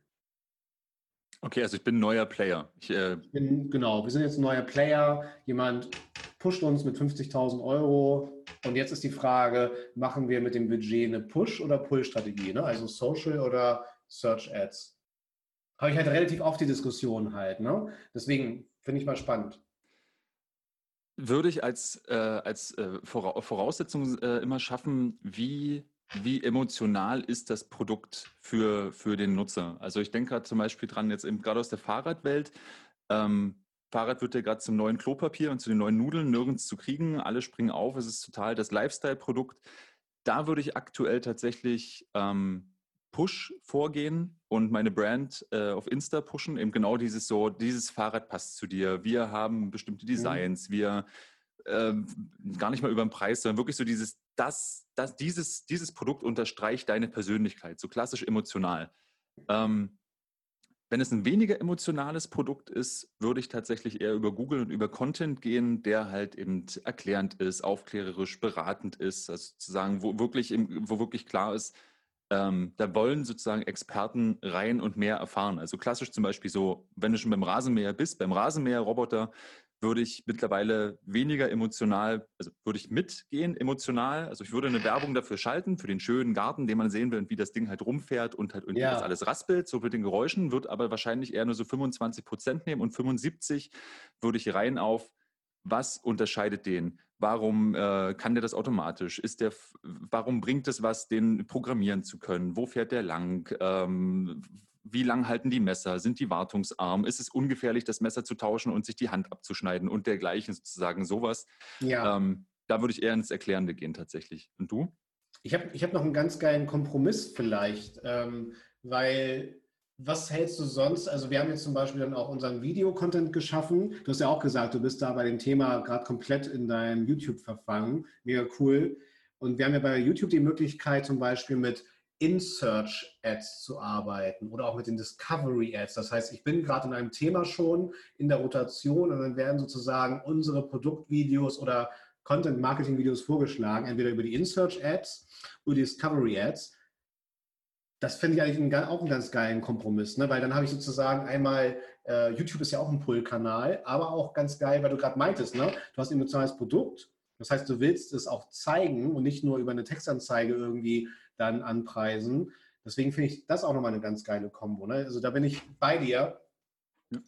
Okay, also ich bin ein neuer Player. Ich, äh ich bin, genau, wir sind jetzt ein neuer Player. Jemand pusht uns mit 50.000 Euro. Und jetzt ist die Frage, machen wir mit dem Budget eine Push- oder Pull-Strategie? Ne? Also Social oder Search Ads? habe ich halt relativ oft die Diskussion halt. Ne? Deswegen finde ich mal spannend. Würde ich als, äh, als äh, Voraussetzung äh, immer schaffen, wie, wie emotional ist das Produkt für, für den Nutzer? Also ich denke gerade zum Beispiel dran, jetzt gerade aus der Fahrradwelt, ähm, Fahrrad wird ja gerade zum neuen Klopapier und zu den neuen Nudeln nirgends zu kriegen. Alle springen auf. Es ist total das Lifestyle-Produkt. Da würde ich aktuell tatsächlich ähm, Push vorgehen und meine Brand äh, auf Insta pushen. Eben genau dieses so, dieses Fahrrad passt zu dir. Wir haben bestimmte mhm. Designs. Mhm. Wir äh, gar nicht mal über den Preis, sondern wirklich so dieses, das, das, dieses, dieses Produkt unterstreicht deine Persönlichkeit, so klassisch emotional. Ähm, wenn es ein weniger emotionales Produkt ist, würde ich tatsächlich eher über Google und über Content gehen, der halt eben erklärend ist, aufklärerisch, beratend ist, also sozusagen, wo wirklich, wo wirklich klar ist, ähm, da wollen sozusagen Experten rein und mehr erfahren. Also klassisch zum Beispiel so, wenn du schon beim Rasenmäher bist, beim Rasenmäher-Roboter würde ich mittlerweile weniger emotional, also würde ich mitgehen emotional. Also ich würde eine Werbung dafür schalten, für den schönen Garten, den man sehen will und wie das Ding halt rumfährt und halt irgendwie ja. das alles raspelt, so mit den Geräuschen, würde aber wahrscheinlich eher nur so 25 Prozent nehmen und 75 würde ich rein auf, was unterscheidet den? Warum äh, kann der das automatisch? Ist der, warum bringt es was, den programmieren zu können? Wo fährt der lang? Ähm, wie lang halten die Messer? Sind die wartungsarm? Ist es ungefährlich, das Messer zu tauschen und sich die Hand abzuschneiden und dergleichen sozusagen sowas? Ja. Ähm, da würde ich eher ins Erklärende gehen tatsächlich. Und du? Ich habe ich hab noch einen ganz geilen Kompromiss vielleicht, ähm, weil was hältst du sonst? Also wir haben jetzt zum Beispiel dann auch unseren Video-Content geschaffen. Du hast ja auch gesagt, du bist da bei dem Thema gerade komplett in deinem YouTube verfangen. Mega cool. Und wir haben ja bei YouTube die Möglichkeit zum Beispiel mit In-Search-Ads zu arbeiten oder auch mit den Discovery-Ads. Das heißt, ich bin gerade in einem Thema schon in der Rotation und dann werden sozusagen unsere Produktvideos oder Content-Marketing-Videos vorgeschlagen, entweder über die In-Search-Ads oder die Discovery-Ads. Das finde ich eigentlich einen, auch einen ganz geilen Kompromiss, ne? weil dann habe ich sozusagen einmal, äh, YouTube ist ja auch ein Pull-Kanal, aber auch ganz geil, weil du gerade meintest, ne? du hast ein emotionales Produkt, das heißt, du willst es auch zeigen und nicht nur über eine Textanzeige irgendwie dann anpreisen. Deswegen finde ich das auch nochmal eine ganz geile Kombo. Ne? Also da bin ich bei dir.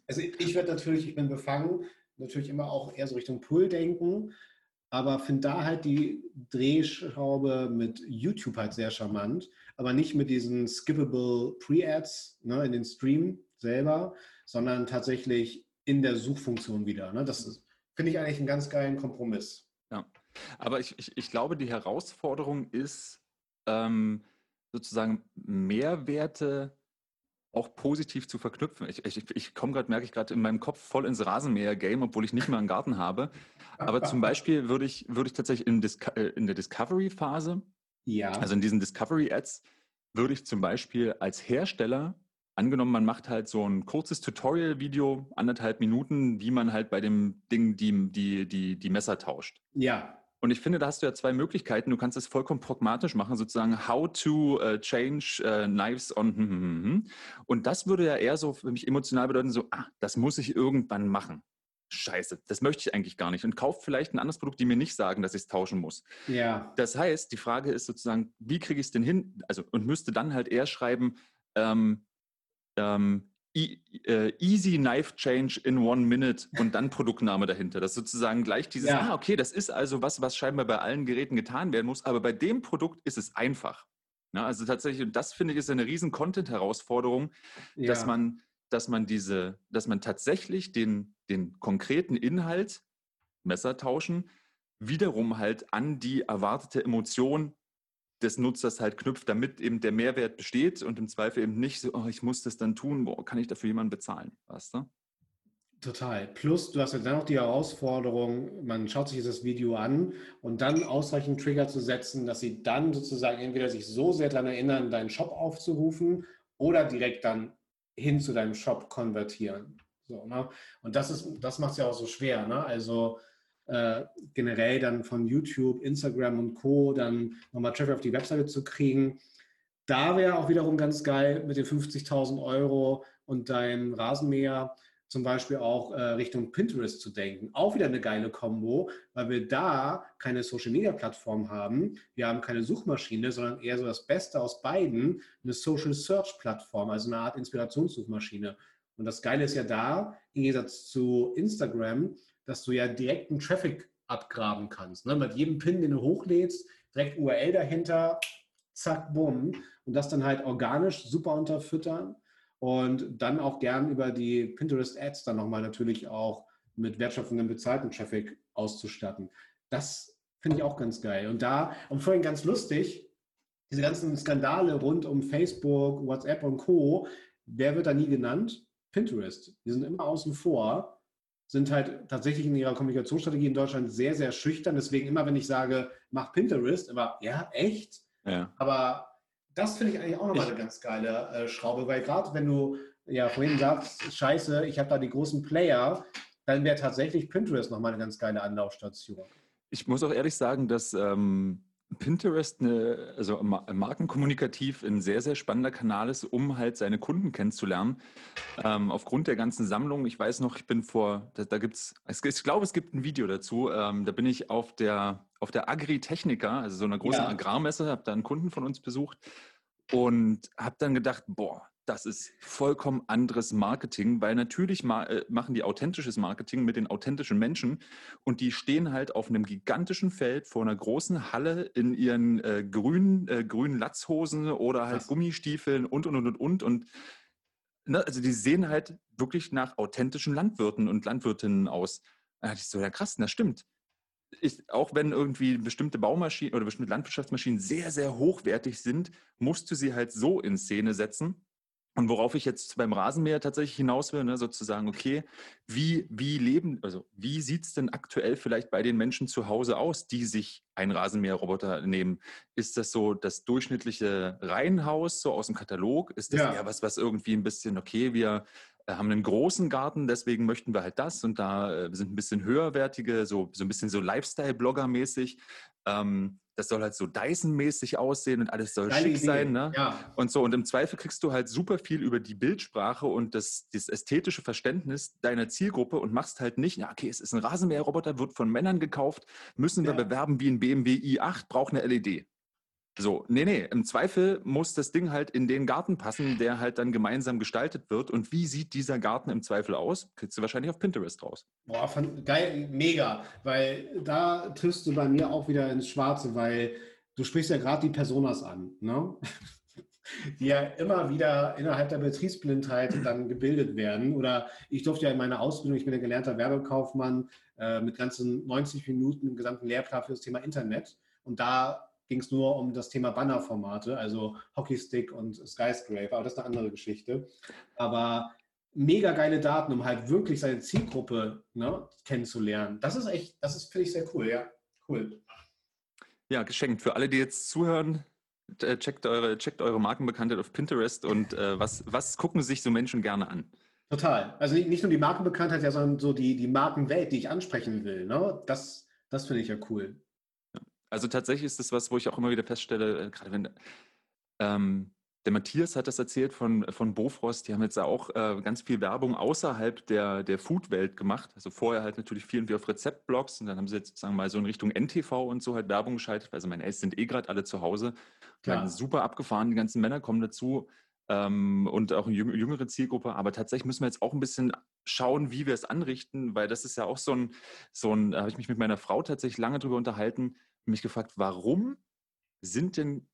Also ich werde natürlich, ich bin befangen, natürlich immer auch eher so Richtung Pull denken, aber finde da halt die Drehschraube mit YouTube halt sehr charmant, aber nicht mit diesen skippable Pre-Ads ne, in den Stream selber, sondern tatsächlich in der Suchfunktion wieder. Ne? Das finde ich eigentlich einen ganz geilen Kompromiss. Ja, aber ich, ich, ich glaube, die Herausforderung ist, ähm, sozusagen Mehrwerte auch positiv zu verknüpfen. Ich, ich, ich komme gerade, merke ich gerade in meinem Kopf voll ins Rasenmäher-Game, obwohl ich nicht mal einen Garten habe. Aber zum [laughs] Beispiel würde ich, würde ich tatsächlich in, Disco äh, in der Discovery-Phase, ja. also in diesen Discovery-Ads, würde ich zum Beispiel als Hersteller, angenommen, man macht halt so ein kurzes Tutorial-Video, anderthalb Minuten, wie man halt bei dem Ding die, die, die, die Messer tauscht. Ja. Und ich finde, da hast du ja zwei Möglichkeiten. Du kannst es vollkommen pragmatisch machen, sozusagen how to uh, change uh, knives on. Hm, hm, hm. Und das würde ja eher so für mich emotional bedeuten, so, ah, das muss ich irgendwann machen. Scheiße, das möchte ich eigentlich gar nicht. Und kaufe vielleicht ein anderes Produkt, die mir nicht sagen, dass ich es tauschen muss. Ja. Das heißt, die Frage ist sozusagen, wie kriege ich es denn hin? Also, und müsste dann halt eher schreiben, ähm, ähm, easy Knife Change in one minute und dann Produktname dahinter. Das ist sozusagen gleich dieses, ja. ah, okay, das ist also was, was scheinbar bei allen Geräten getan werden muss, aber bei dem Produkt ist es einfach. Ja, also tatsächlich, und das finde ich ist eine riesen Content-Herausforderung, ja. dass man, dass man diese, dass man tatsächlich den, den konkreten Inhalt, Messer tauschen, wiederum halt an die erwartete Emotion des Nutzers halt knüpft, damit eben der Mehrwert besteht und im Zweifel eben nicht so, oh, ich muss das dann tun, boah, kann ich dafür jemanden bezahlen, weißt du? Total. Plus, du hast ja dann noch die Herausforderung, man schaut sich das Video an und dann ausreichend Trigger zu setzen, dass sie dann sozusagen entweder sich so sehr daran erinnern, deinen Shop aufzurufen oder direkt dann hin zu deinem Shop konvertieren. So, ne? Und das ist, das macht es ja auch so schwer. Ne? Also äh, generell dann von YouTube, Instagram und Co. dann nochmal Traffic auf die Webseite zu kriegen. Da wäre auch wiederum ganz geil mit den 50.000 Euro und deinem Rasenmäher zum Beispiel auch äh, Richtung Pinterest zu denken. Auch wieder eine geile Kombo, weil wir da keine Social-Media-Plattform haben. Wir haben keine Suchmaschine, sondern eher so das Beste aus beiden, eine Social-Search-Plattform, also eine Art Inspirationssuchmaschine. Und das Geile ist ja da, im Gegensatz zu Instagram, dass du ja direkten Traffic abgraben kannst. Ne? Mit jedem Pin, den du hochlädst, direkt URL dahinter, zack, bumm. Und das dann halt organisch super unterfüttern und dann auch gern über die Pinterest Ads dann nochmal natürlich auch mit wertschöpfendem bezahlten Traffic auszustatten. Das finde ich auch ganz geil. Und da, und vorhin ganz lustig, diese ganzen Skandale rund um Facebook, WhatsApp und Co., wer wird da nie genannt? Pinterest. Die sind immer außen vor sind halt tatsächlich in ihrer Kommunikationsstrategie in Deutschland sehr, sehr schüchtern. Deswegen immer, wenn ich sage, mach Pinterest, immer, ja, echt? Ja. Aber das finde ich eigentlich auch nochmal eine ganz geile äh, Schraube, weil gerade wenn du ja vorhin sagst, scheiße, ich habe da die großen Player, dann wäre tatsächlich Pinterest nochmal eine ganz geile Anlaufstation. Ich muss auch ehrlich sagen, dass ähm, Pinterest eine, also markenkommunikativ ein sehr, sehr spannender Kanal ist, um halt seine Kunden kennenzulernen. Ähm, aufgrund der ganzen Sammlung, ich weiß noch, ich bin vor, da, da gibt es, ich glaube, es gibt ein Video dazu, ähm, da bin ich auf der, auf der Agritechnica, also so einer großen ja. Agrarmesse, habe da einen Kunden von uns besucht und habe dann gedacht, boah, das ist vollkommen anderes Marketing, weil natürlich ma äh, machen die authentisches Marketing mit den authentischen Menschen und die stehen halt auf einem gigantischen Feld vor einer großen Halle in ihren äh, grünen, äh, grünen Latzhosen oder halt Was? Gummistiefeln und und und und und und ne, also die sehen halt wirklich nach authentischen Landwirten und Landwirtinnen aus. Da dachte ich so, ja krass, das stimmt. Ich, auch wenn irgendwie bestimmte Baumaschinen oder bestimmte Landwirtschaftsmaschinen sehr, sehr hochwertig sind, musst du sie halt so in Szene setzen, und worauf ich jetzt beim Rasenmäher tatsächlich hinaus will, ne, sozusagen, okay, wie, wie leben, also wie sieht es denn aktuell vielleicht bei den Menschen zu Hause aus, die sich einen Rasenmäherroboter nehmen? Ist das so das durchschnittliche Reihenhaus, so aus dem Katalog? Ist das ja. eher was, was irgendwie ein bisschen, okay, wir äh, haben einen großen Garten, deswegen möchten wir halt das und da äh, sind ein bisschen höherwertige, so, so ein bisschen so Lifestyle-Blogger-mäßig. Ähm, das soll halt so Dyson-mäßig aussehen und alles soll Geile schick Idee. sein. Ne? Ja. Und so, und im Zweifel kriegst du halt super viel über die Bildsprache und das, das ästhetische Verständnis deiner Zielgruppe und machst halt nicht, ja, okay, es ist ein Rasenmäherroboter, wird von Männern gekauft, müssen wir ja. bewerben wie ein BMW i8, braucht eine LED. So, nee, nee, im Zweifel muss das Ding halt in den Garten passen, der halt dann gemeinsam gestaltet wird. Und wie sieht dieser Garten im Zweifel aus? Kriegst du wahrscheinlich auf Pinterest raus. Boah, fand, geil, mega, weil da triffst du bei mir auch wieder ins Schwarze, weil du sprichst ja gerade die Personas an, ne? [laughs] die ja immer wieder innerhalb der Betriebsblindheit dann gebildet werden. Oder ich durfte ja in meiner Ausbildung, ich bin ja gelernter Werbekaufmann äh, mit ganzen 90 Minuten im gesamten Lehrplan für das Thema Internet. Und da ging es nur um das Thema Bannerformate, also Hockeystick und Skyscraper, aber das ist eine andere Geschichte. Aber mega geile Daten, um halt wirklich seine Zielgruppe ne, kennenzulernen. Das ist echt, das ist, finde ich, sehr cool, ja. Cool. Ja, geschenkt. Für alle, die jetzt zuhören, äh, checkt eure, checkt eure Markenbekanntheit auf Pinterest und äh, was, was gucken sich so Menschen gerne an? Total. Also nicht, nicht nur die Markenbekanntheit, ja, sondern so die, die Markenwelt, die ich ansprechen will. Ne? Das, das finde ich ja cool. Also tatsächlich ist das was, wo ich auch immer wieder feststelle, äh, gerade wenn ähm, der Matthias hat das erzählt von, von Bofrost, die haben jetzt auch äh, ganz viel Werbung außerhalb der, der Food-Welt gemacht. Also vorher halt natürlich viel wie auf Rezeptblogs und dann haben sie jetzt, sagen wir mal, so in Richtung NTV und so halt Werbung geschaltet. Also meine Eltern sind eh gerade alle zu Hause. Ja. Super abgefahren, die ganzen Männer kommen dazu ähm, und auch eine jüngere Zielgruppe. Aber tatsächlich müssen wir jetzt auch ein bisschen schauen, wie wir es anrichten, weil das ist ja auch so ein, so ein, da habe ich mich mit meiner Frau tatsächlich lange drüber unterhalten, mich gefragt, warum sind denn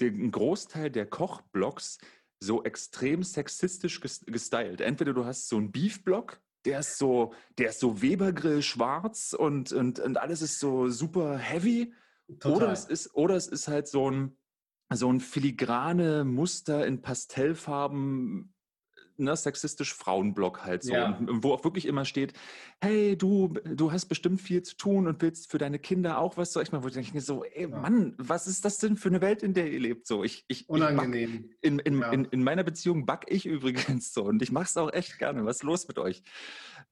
den Großteil der Kochblogs so extrem sexistisch gestylt? Entweder du hast so einen Beef-Blog, der ist so, der ist so Webergrill schwarz und, und, und alles ist so super heavy. Oder es, ist, oder es ist halt so ein, so ein filigrane Muster in Pastellfarben ne, sexistisch Frauenblog halt so. Ja. Und, wo auch wirklich immer steht, hey, du, du hast bestimmt viel zu tun und willst für deine Kinder auch was, soll ich mal, wo ich denke so, ey, ja. Mann, was ist das denn für eine Welt, in der ihr lebt? So, ich, ich, Unangenehm. Ich in, in, ja. in, in, meiner Beziehung back ich [laughs] übrigens so und ich mache es auch echt gerne. Was ist los mit euch?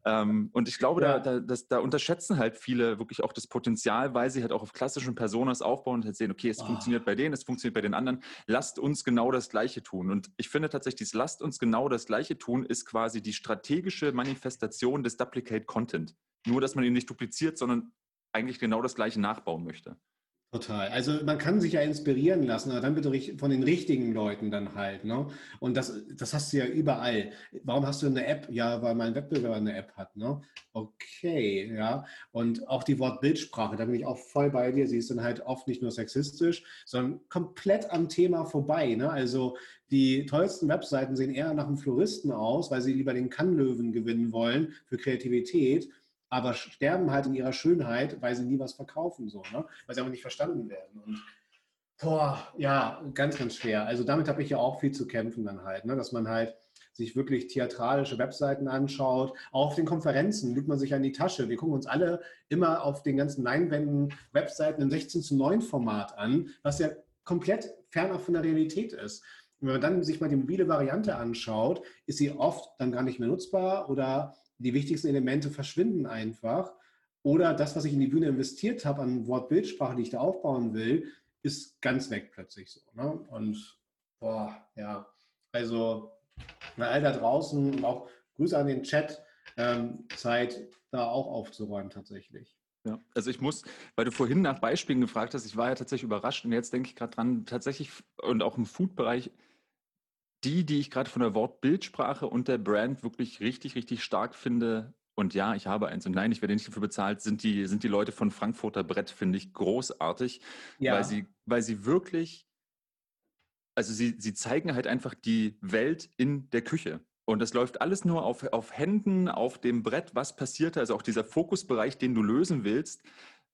Ähm, und ich glaube, da, da, das, da unterschätzen halt viele wirklich auch das Potenzial, weil sie halt auch auf klassischen Personas aufbauen und halt sehen, okay, es oh. funktioniert bei denen, es funktioniert bei den anderen. Lasst uns genau das Gleiche tun. Und ich finde tatsächlich, dieses Lasst uns genau das Gleiche tun, ist quasi die strategische Manifestation des Duplicate Content. Nur, dass man ihn nicht dupliziert, sondern eigentlich genau das Gleiche nachbauen möchte. Total. Also man kann sich ja inspirieren lassen, aber dann bitte von den richtigen Leuten dann halt. Ne? Und das, das hast du ja überall. Warum hast du eine App? Ja, weil mein Wettbewerber eine App hat. Ne? Okay, ja. Und auch die Wortbildsprache, da bin ich auch voll bei dir. Sie ist dann halt oft nicht nur sexistisch, sondern komplett am Thema vorbei. Ne? Also die tollsten Webseiten sehen eher nach einem Floristen aus, weil sie lieber den Kannlöwen gewinnen wollen für Kreativität aber sterben halt in ihrer Schönheit, weil sie nie was verkaufen, so, ne? weil sie aber nicht verstanden werden. Und boah, ja, ganz, ganz schwer. Also damit habe ich ja auch viel zu kämpfen dann halt, ne? dass man halt sich wirklich theatralische Webseiten anschaut. Auch auf den Konferenzen lügt man sich an die Tasche. Wir gucken uns alle immer auf den ganzen Leinwänden Webseiten im 16 zu 9 Format an, was ja komplett fernab von der Realität ist. Und wenn man dann sich mal die mobile Variante anschaut, ist sie oft dann gar nicht mehr nutzbar oder die wichtigsten Elemente verschwinden einfach. Oder das, was ich in die Bühne investiert habe an Wortbildsprache, die ich da aufbauen will, ist ganz weg plötzlich so. Ne? Und boah, ja, also all da draußen und auch Grüße an den Chat, ähm, Zeit da auch aufzuräumen tatsächlich. Ja, also ich muss, weil du vorhin nach Beispielen gefragt hast, ich war ja tatsächlich überrascht und jetzt denke ich gerade dran, tatsächlich und auch im Food-Bereich die, die ich gerade von der Wortbildsprache und der Brand wirklich richtig, richtig stark finde, und ja, ich habe eins und nein, ich werde nicht dafür bezahlt, sind die, sind die Leute von Frankfurter Brett, finde ich großartig, ja. weil, sie, weil sie wirklich, also sie, sie zeigen halt einfach die Welt in der Küche. Und das läuft alles nur auf, auf Händen, auf dem Brett, was passiert, also auch dieser Fokusbereich, den du lösen willst,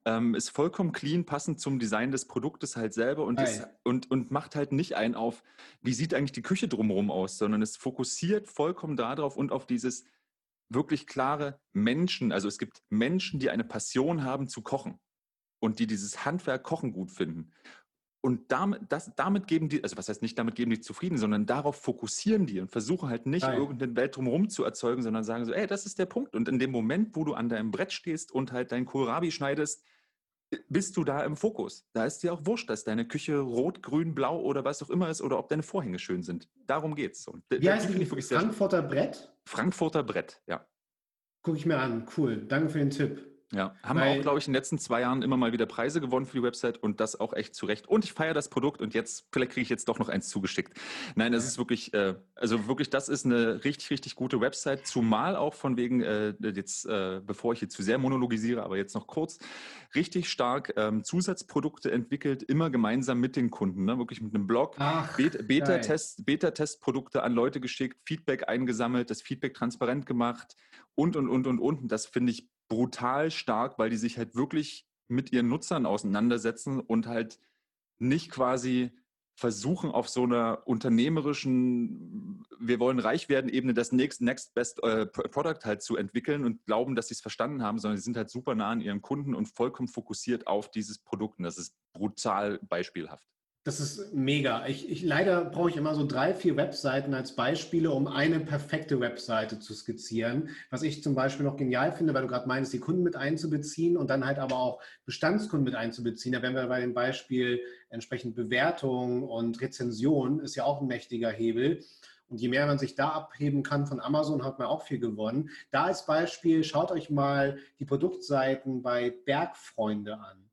ähm, ist vollkommen clean, passend zum Design des Produktes halt selber und, ist, und, und macht halt nicht ein auf, wie sieht eigentlich die Küche drumherum aus, sondern es fokussiert vollkommen darauf und auf dieses wirklich klare Menschen. Also es gibt Menschen, die eine Passion haben zu kochen und die dieses Handwerk Kochen gut finden. Und damit, das, damit geben die, also was heißt nicht, damit geben die zufrieden, sondern darauf fokussieren die und versuchen halt nicht Nein. irgendeine Welt drumherum zu erzeugen, sondern sagen so, ey, das ist der Punkt. Und in dem Moment, wo du an deinem Brett stehst und halt dein Kohlrabi schneidest, bist du da im Fokus. Da ist dir auch wurscht, dass deine Küche rot, grün, blau oder was auch immer ist oder ob deine Vorhänge schön sind. Darum geht's. Und Wie heißt die? Frankfurter Brett? Frankfurter Brett, ja. Gucke ich mir an. Cool. Danke für den Tipp. Ja, haben Weil, wir auch, glaube ich, in den letzten zwei Jahren immer mal wieder Preise gewonnen für die Website und das auch echt zu Recht. Und ich feiere das Produkt und jetzt, vielleicht kriege ich jetzt doch noch eins zugeschickt. Nein, das ja. ist wirklich, äh, also wirklich, das ist eine richtig, richtig gute Website, zumal auch von wegen, äh, jetzt, äh, bevor ich jetzt zu sehr monologisiere, aber jetzt noch kurz, richtig stark ähm, Zusatzprodukte entwickelt, immer gemeinsam mit den Kunden, ne? wirklich mit einem Blog, Beta-Test, Beta-Test-Produkte an Leute geschickt, Feedback eingesammelt, das Feedback transparent gemacht und, und, und, und, und. Das finde ich brutal stark, weil die sich halt wirklich mit ihren Nutzern auseinandersetzen und halt nicht quasi versuchen auf so einer unternehmerischen, wir wollen reich werden Ebene das Next, Next Best äh, Product halt zu entwickeln und glauben, dass sie es verstanden haben, sondern sie sind halt super nah an ihren Kunden und vollkommen fokussiert auf dieses Produkt. Und das ist brutal beispielhaft. Das ist mega. Ich, ich, leider brauche ich immer so drei, vier Webseiten als Beispiele, um eine perfekte Webseite zu skizzieren. Was ich zum Beispiel noch genial finde, weil du gerade meinst, die Kunden mit einzubeziehen und dann halt aber auch Bestandskunden mit einzubeziehen. Da wären wir bei dem Beispiel entsprechend Bewertung und Rezension, ist ja auch ein mächtiger Hebel. Und je mehr man sich da abheben kann von Amazon, hat man auch viel gewonnen. Da als Beispiel, schaut euch mal die Produktseiten bei Bergfreunde an.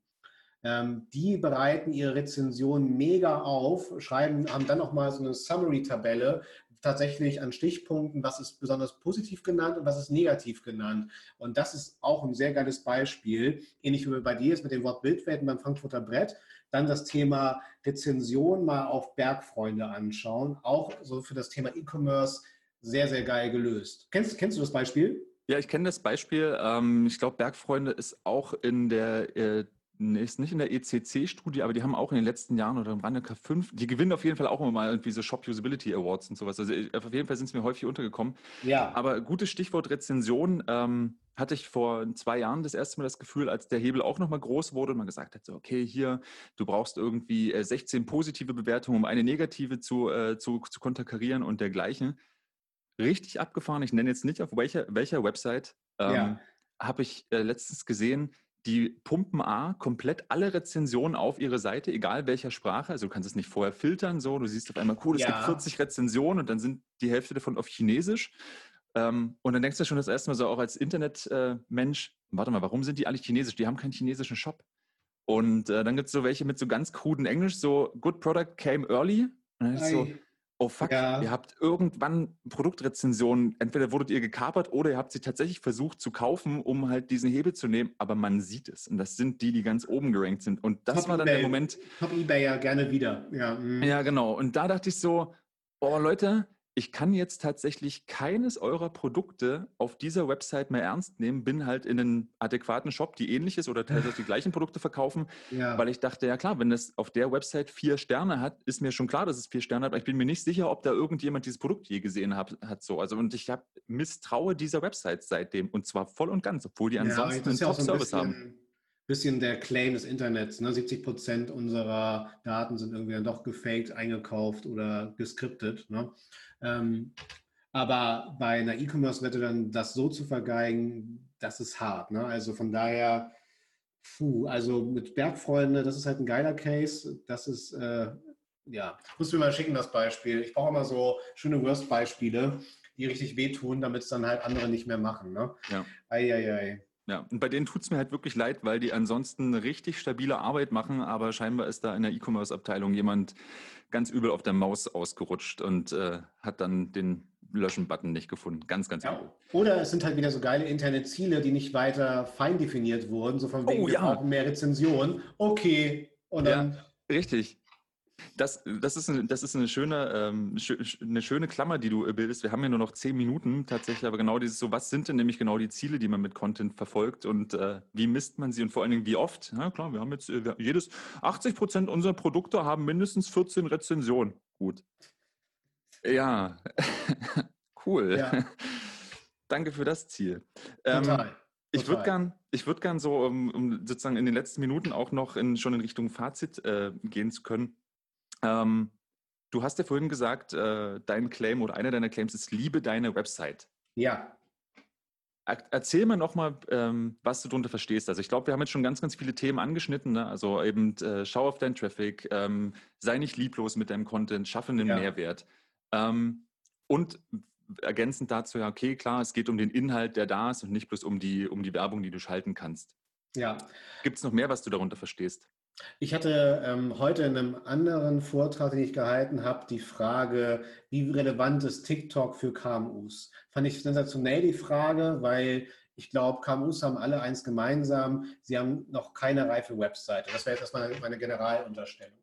Ähm, die bereiten ihre Rezension mega auf, schreiben, haben dann noch mal so eine Summary-Tabelle, tatsächlich an Stichpunkten, was ist besonders positiv genannt und was ist negativ genannt. Und das ist auch ein sehr geiles Beispiel, ähnlich wie bei dir ist mit dem Wort Bildwelten beim Frankfurter Brett. Dann das Thema Rezension mal auf Bergfreunde anschauen, auch so für das Thema E-Commerce sehr, sehr geil gelöst. Kennst, kennst du das Beispiel? Ja, ich kenne das Beispiel. Ähm, ich glaube, Bergfreunde ist auch in der äh, ist nicht in der ECC-Studie, aber die haben auch in den letzten Jahren oder im Rande K5, die gewinnen auf jeden Fall auch immer mal irgendwie so Shop Usability Awards und sowas. Also äh, auf jeden Fall sind es mir häufig untergekommen. Ja. Aber gutes Stichwort Rezension ähm, hatte ich vor zwei Jahren das erste Mal das Gefühl, als der Hebel auch nochmal groß wurde und man gesagt hat, so, okay, hier, du brauchst irgendwie 16 äh, positive Bewertungen, um eine negative zu, äh, zu, zu konterkarieren und dergleichen. Richtig abgefahren, ich nenne jetzt nicht auf welcher, welcher Website, ähm, ja. habe ich äh, letztens gesehen, die pumpen A komplett alle Rezensionen auf ihre Seite, egal welcher Sprache. Also du kannst es nicht vorher filtern, so. Du siehst auf einmal, cool, es ja. gibt 40 Rezensionen und dann sind die Hälfte davon auf Chinesisch. Ähm, und dann denkst du schon das erste Mal so auch als Internetmensch, äh, warte mal, warum sind die alle Chinesisch? Die haben keinen chinesischen Shop. Und äh, dann gibt es so welche mit so ganz kruden Englisch, so Good Product came early. Und dann ist so, oh fuck, ja. ihr habt irgendwann Produktrezensionen, entweder wurdet ihr gekapert oder ihr habt sie tatsächlich versucht zu kaufen, um halt diesen Hebel zu nehmen, aber man sieht es. Und das sind die, die ganz oben gerankt sind. Und das Top war dann eBay. der Moment. Top eBay ja gerne wieder. Ja, mm. ja, genau. Und da dachte ich so, oh Leute, ich kann jetzt tatsächlich keines eurer Produkte auf dieser Website mehr ernst nehmen, bin halt in einen adäquaten Shop, die ähnliches oder teilweise die gleichen Produkte verkaufen, ja. weil ich dachte, ja klar, wenn das auf der Website vier Sterne hat, ist mir schon klar, dass es vier Sterne hat, aber ich bin mir nicht sicher, ob da irgendjemand dieses Produkt je gesehen hat. hat so. Also und ich habe misstraue dieser Website seitdem und zwar voll und ganz, obwohl die ansonsten ja, einen Top-Service haben bisschen der Claim des Internets. Ne? 70 Prozent unserer Daten sind irgendwie dann doch gefaked, eingekauft oder geskriptet. Ne? Ähm, aber bei einer E-Commerce-Wette dann das so zu vergeigen, das ist hart. Ne? Also von daher, puh, also mit Bergfreunde, das ist halt ein geiler Case. Das ist, äh, ja, musst du mir mal schicken, das Beispiel. Ich brauche immer so schöne Worst-Beispiele, die richtig wehtun, damit es dann halt andere nicht mehr machen. Ne? Ja. Eieiei. Ei, ei. Ja, und bei denen tut es mir halt wirklich leid, weil die ansonsten richtig stabile Arbeit machen, aber scheinbar ist da in der E-Commerce-Abteilung jemand ganz übel auf der Maus ausgerutscht und äh, hat dann den Löschen-Button nicht gefunden. Ganz, ganz ja. übel. Oder es sind halt wieder so geile interne Ziele, die nicht weiter fein definiert wurden, so von wegen, oh, wir ja. brauchen mehr Rezensionen. Okay. Und dann, ja, richtig. Das, das, ist, eine, das ist eine, schöne, ähm, eine schöne Klammer, die du äh, bildest. Wir haben ja nur noch zehn Minuten tatsächlich, aber genau dieses so, was sind denn nämlich genau die Ziele, die man mit Content verfolgt und äh, wie misst man sie und vor allen Dingen wie oft? Ja klar, wir haben jetzt äh, jedes, 80 Prozent unserer Produkte haben mindestens 14 Rezensionen. Gut. Ja, [laughs] cool. Ja. [laughs] Danke für das Ziel. Ähm, Total. Ich würde gern, ich würde gern so, um, um, sozusagen in den letzten Minuten auch noch in, schon in Richtung Fazit äh, gehen zu können, ähm, du hast ja vorhin gesagt, äh, dein Claim oder einer deiner Claims ist, liebe deine Website. Ja. Erzähl mir nochmal, ähm, was du darunter verstehst. Also ich glaube, wir haben jetzt schon ganz, ganz viele Themen angeschnitten. Ne? Also eben äh, schau auf deinen Traffic, ähm, sei nicht lieblos mit deinem Content, schaffe einen ja. Mehrwert. Ähm, und ergänzend dazu, ja, okay, klar, es geht um den Inhalt, der da ist und nicht bloß um die, um die Werbung, die du schalten kannst. Ja. Gibt es noch mehr, was du darunter verstehst? Ich hatte ähm, heute in einem anderen Vortrag, den ich gehalten habe, die Frage, wie relevant ist TikTok für KMUs? Fand ich sensationell die Frage, weil ich glaube, KMUs haben alle eins gemeinsam, sie haben noch keine reife Webseite. Das wäre jetzt erstmal meine Generalunterstellung.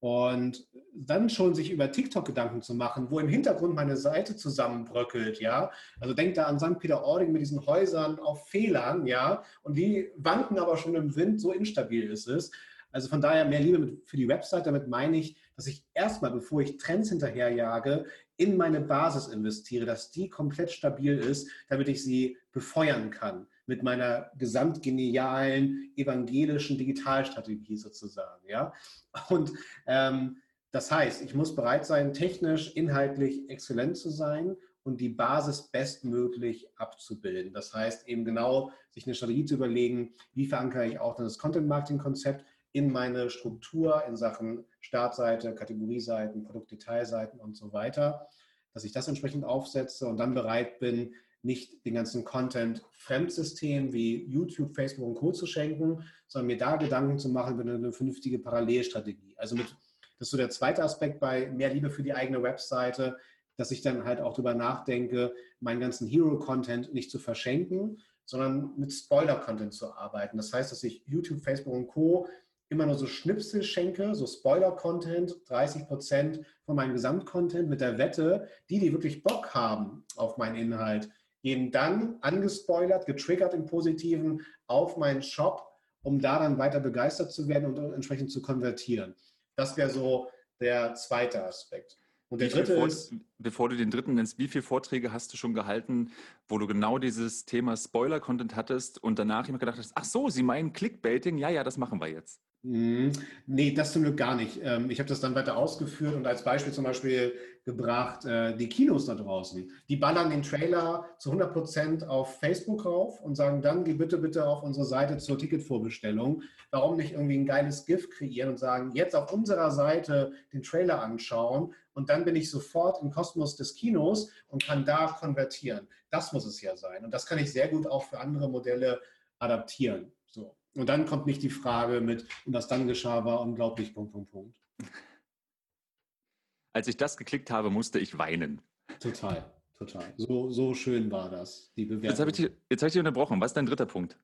Und dann schon sich über TikTok Gedanken zu machen, wo im Hintergrund meine Seite zusammenbröckelt, ja. Also denkt da an St. Peter-Ording mit diesen Häusern auf Fehlern, ja. Und die wanken aber schon im Wind, so instabil ist es. Also von daher mehr Liebe für die Website. Damit meine ich, dass ich erstmal, bevor ich Trends hinterherjage, in meine Basis investiere, dass die komplett stabil ist, damit ich sie befeuern kann mit meiner gesamtgenialen evangelischen Digitalstrategie sozusagen. Ja? Und ähm, das heißt, ich muss bereit sein, technisch, inhaltlich exzellent zu sein und die Basis bestmöglich abzubilden. Das heißt eben genau, sich eine Strategie zu überlegen, wie verankere ich auch dann das Content-Marketing-Konzept in meine Struktur in Sachen Startseite, Kategorieseiten, Produktdetailseiten und so weiter, dass ich das entsprechend aufsetze und dann bereit bin, nicht den ganzen Content Fremdsystem wie YouTube, Facebook und Co. zu schenken, sondern mir da Gedanken zu machen über eine vernünftige Parallelstrategie. Also mit, das ist so der zweite Aspekt bei mehr Liebe für die eigene Webseite, dass ich dann halt auch darüber nachdenke, meinen ganzen Hero-Content nicht zu verschenken, sondern mit Spoiler-Content zu arbeiten. Das heißt, dass ich YouTube, Facebook und Co immer nur so Schnipsel schenke, so Spoiler-Content, 30 Prozent von meinem Gesamtcontent mit der Wette, die, die wirklich Bock haben auf meinen Inhalt, gehen dann angespoilert, getriggert im Positiven auf meinen Shop, um da dann weiter begeistert zu werden und entsprechend zu konvertieren. Das wäre so der zweite Aspekt. Und der dritte ist, bevor du den dritten nennst, wie viele Vorträge hast du schon gehalten, wo du genau dieses Thema Spoiler-Content hattest und danach immer gedacht hast, ach so, Sie meinen Clickbaiting? Ja, ja, das machen wir jetzt. Mhm. Nee, das zum Glück gar nicht. Ähm, ich habe das dann weiter ausgeführt und als Beispiel zum Beispiel gebracht, äh, die Kinos da draußen. Die ballern den Trailer zu 100 Prozent auf Facebook rauf und sagen dann, geh bitte, bitte auf unsere Seite zur Ticketvorbestellung. Warum nicht irgendwie ein geiles GIF kreieren und sagen, jetzt auf unserer Seite den Trailer anschauen und dann bin ich sofort im Kosmos des Kinos und kann da konvertieren. Das muss es ja sein. Und das kann ich sehr gut auch für andere Modelle adaptieren. Und dann kommt nicht die Frage mit, und was dann geschah, war unglaublich, Punkt, Punkt, Punkt. [laughs] Als ich das geklickt habe, musste ich weinen. Total, total. So, so schön war das, die Bewertung. Jetzt habe ich, dich, hab ich dich unterbrochen. Was ist dein dritter Punkt?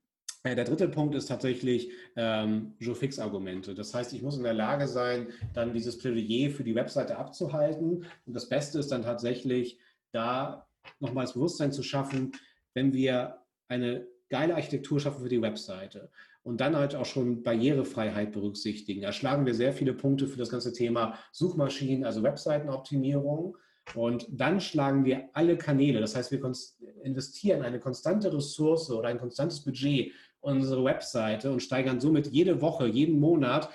Der dritte Punkt ist tatsächlich ähm, Joe-Fix-Argumente. Das heißt, ich muss in der Lage sein, dann dieses Plädoyer für die Webseite abzuhalten. Und das Beste ist dann tatsächlich, da nochmals Bewusstsein zu schaffen, wenn wir eine geile Architektur schaffen für die Webseite und dann halt auch schon Barrierefreiheit berücksichtigen. Da schlagen wir sehr viele Punkte für das ganze Thema Suchmaschinen, also Webseitenoptimierung. Und dann schlagen wir alle Kanäle, das heißt, wir investieren eine konstante Ressource oder ein konstantes Budget unsere Webseite und steigern somit jede Woche, jeden Monat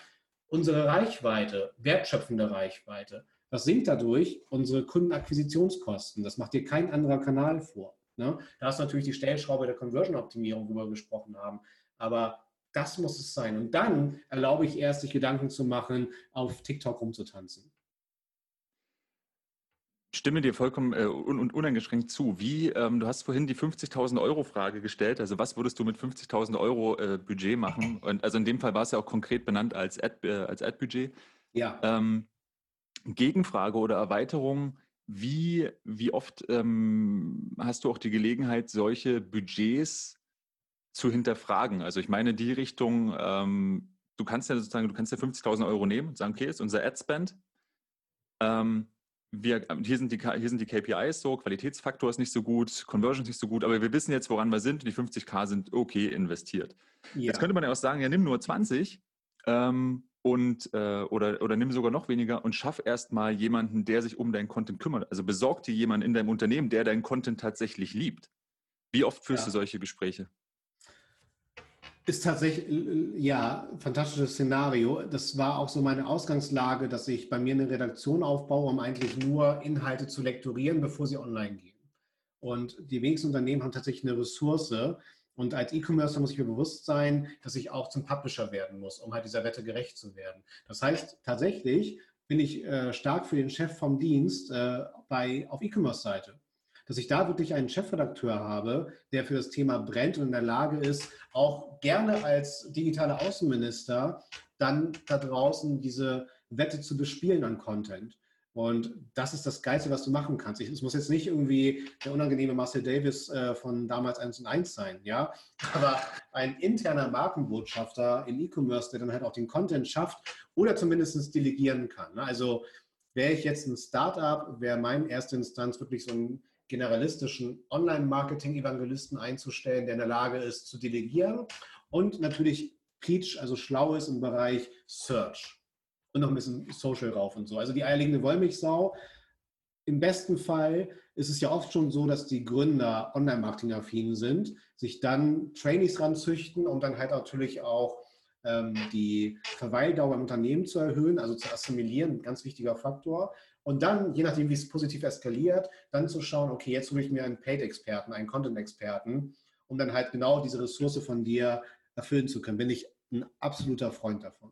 unsere Reichweite, wertschöpfende Reichweite. Was sinkt dadurch? Unsere Kundenakquisitionskosten. Das macht dir kein anderer Kanal vor. Ne? Da ist natürlich die Stellschraube der Conversion-Optimierung, worüber wir gesprochen haben. Aber das muss es sein. Und dann erlaube ich erst, sich Gedanken zu machen, auf TikTok rumzutanzen. Stimme dir vollkommen äh, un uneingeschränkt zu. Wie, ähm, du hast vorhin die 50.000 Euro Frage gestellt. Also was würdest du mit 50.000 Euro äh, Budget machen? Und also in dem Fall war es ja auch konkret benannt als Ad, äh, als Ad-Budget. Ja. Ähm, Gegenfrage oder Erweiterung. Wie, wie oft ähm, hast du auch die Gelegenheit, solche Budgets zu hinterfragen. Also ich meine die Richtung, ähm, du kannst ja sozusagen, du kannst ja 50.000 Euro nehmen und sagen, okay, ist unser Ad-Spend. Ähm, wir, hier, sind die, hier sind die KPIs so, Qualitätsfaktor ist nicht so gut, Conversion ist nicht so gut, aber wir wissen jetzt, woran wir sind und die 50k sind okay investiert. Ja. Jetzt könnte man ja auch sagen, ja, nimm nur 20 ähm, und äh, oder, oder nimm sogar noch weniger und schaff erstmal jemanden, der sich um deinen Content kümmert. Also besorg dir jemanden in deinem Unternehmen, der deinen Content tatsächlich liebt. Wie oft führst ja. du solche Gespräche? Ist tatsächlich, ja, fantastisches Szenario. Das war auch so meine Ausgangslage, dass ich bei mir eine Redaktion aufbaue, um eigentlich nur Inhalte zu lektorieren, bevor sie online gehen. Und die wenigsten Unternehmen haben tatsächlich eine Ressource. Und als E-Commercer muss ich mir bewusst sein, dass ich auch zum Publisher werden muss, um halt dieser Wette gerecht zu werden. Das heißt, tatsächlich bin ich äh, stark für den Chef vom Dienst äh, bei, auf E-Commerce-Seite. Dass ich da wirklich einen Chefredakteur habe, der für das Thema brennt und in der Lage ist, auch gerne als digitaler Außenminister dann da draußen diese Wette zu bespielen an Content. Und das ist das Geilste, was du machen kannst. es muss jetzt nicht irgendwie der unangenehme Marcel Davis äh, von damals 1 und 1 sein, ja. Aber ein interner Markenbotschafter im E-Commerce, der dann halt auch den Content schafft oder zumindest delegieren kann. Ne? Also wäre ich jetzt ein Startup, wäre meine erste Instanz wirklich so einen generalistischen Online-Marketing-Evangelisten einzustellen, der in der Lage ist zu delegieren und natürlich Preach, also schlau ist im Bereich Search und noch ein bisschen Social rauf und so. Also die eierlegende Wollmilchsau. Im besten Fall ist es ja oft schon so, dass die Gründer Online-Marketing-affin sind, sich dann Trainees ranzüchten und dann halt natürlich auch ähm, die Verweildauer im Unternehmen zu erhöhen, also zu assimilieren, ganz wichtiger Faktor. Und dann, je nachdem, wie es positiv eskaliert, dann zu schauen, okay, jetzt hole ich mir einen Paid-Experten, einen Content-Experten, um dann halt genau diese Ressource von dir erfüllen zu können. Bin ich ein absoluter Freund davon.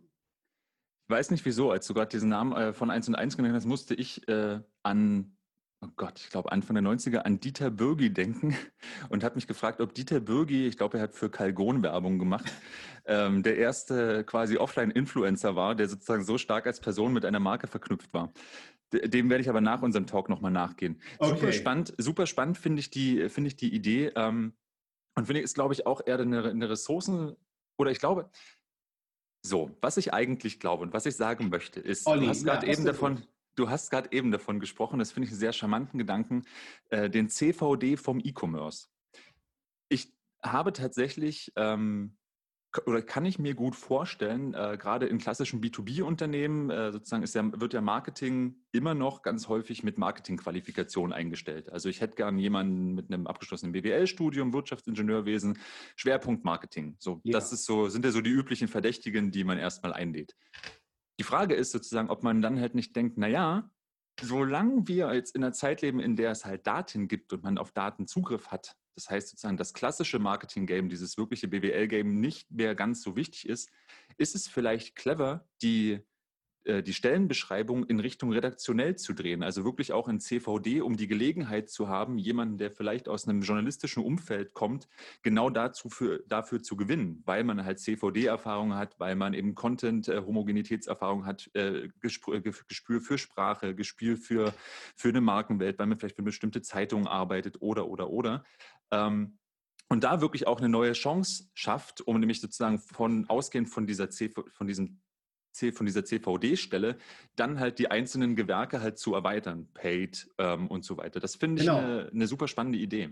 Ich weiß nicht wieso, als du gerade diesen Namen äh, von 1 und 1 genannt hast, musste ich äh, an, oh Gott, ich glaube Anfang der 90er, an Dieter Bürgi denken [laughs] und habe mich gefragt, ob Dieter Bürgi, ich glaube, er hat für Calgon Werbung gemacht, [laughs] ähm, der erste quasi Offline-Influencer war, der sozusagen so stark als Person mit einer Marke verknüpft war. Dem werde ich aber nach unserem Talk nochmal nachgehen. Okay. Super spannend, super spannend finde ich, die, find ich die Idee. Ähm, und finde ich, ist, glaube ich, auch eher eine, eine Ressourcen, oder ich glaube, so, was ich eigentlich glaube und was ich sagen möchte, ist, Olli, du hast gerade ja, eben davon, du hast gerade eben davon gesprochen, das finde ich einen sehr charmanten Gedanken, äh, den CVD vom E-Commerce. Ich habe tatsächlich ähm, oder kann ich mir gut vorstellen, äh, gerade in klassischen B2B-Unternehmen, äh, sozusagen ist ja, wird ja Marketing immer noch ganz häufig mit Marketingqualifikation eingestellt. Also ich hätte gern jemanden mit einem abgeschlossenen BWL-Studium, Wirtschaftsingenieurwesen, Schwerpunkt Marketing. So, ja. das ist so, sind ja so die üblichen Verdächtigen, die man erstmal einlädt. Die Frage ist sozusagen, ob man dann halt nicht denkt, naja, solange wir jetzt in einer Zeit leben, in der es halt Daten gibt und man auf Daten Zugriff hat, das heißt sozusagen, das klassische Marketing-Game, dieses wirkliche BWL-Game nicht mehr ganz so wichtig ist, ist es vielleicht clever, die die Stellenbeschreibung in Richtung redaktionell zu drehen, also wirklich auch in CVD, um die Gelegenheit zu haben, jemanden, der vielleicht aus einem journalistischen Umfeld kommt, genau dazu für, dafür zu gewinnen, weil man halt CVD-Erfahrung hat, weil man eben Content-Homogenitätserfahrung hat, äh, Gespür, Gespür für Sprache, Gespür für, für eine Markenwelt, weil man vielleicht für eine bestimmte Zeitung arbeitet oder, oder, oder. Ähm, und da wirklich auch eine neue Chance schafft, um nämlich sozusagen von ausgehend von dieser C, von diesem von dieser CVD-Stelle, dann halt die einzelnen Gewerke halt zu erweitern, Paid ähm, und so weiter. Das finde ich genau. eine, eine, super spannende Idee.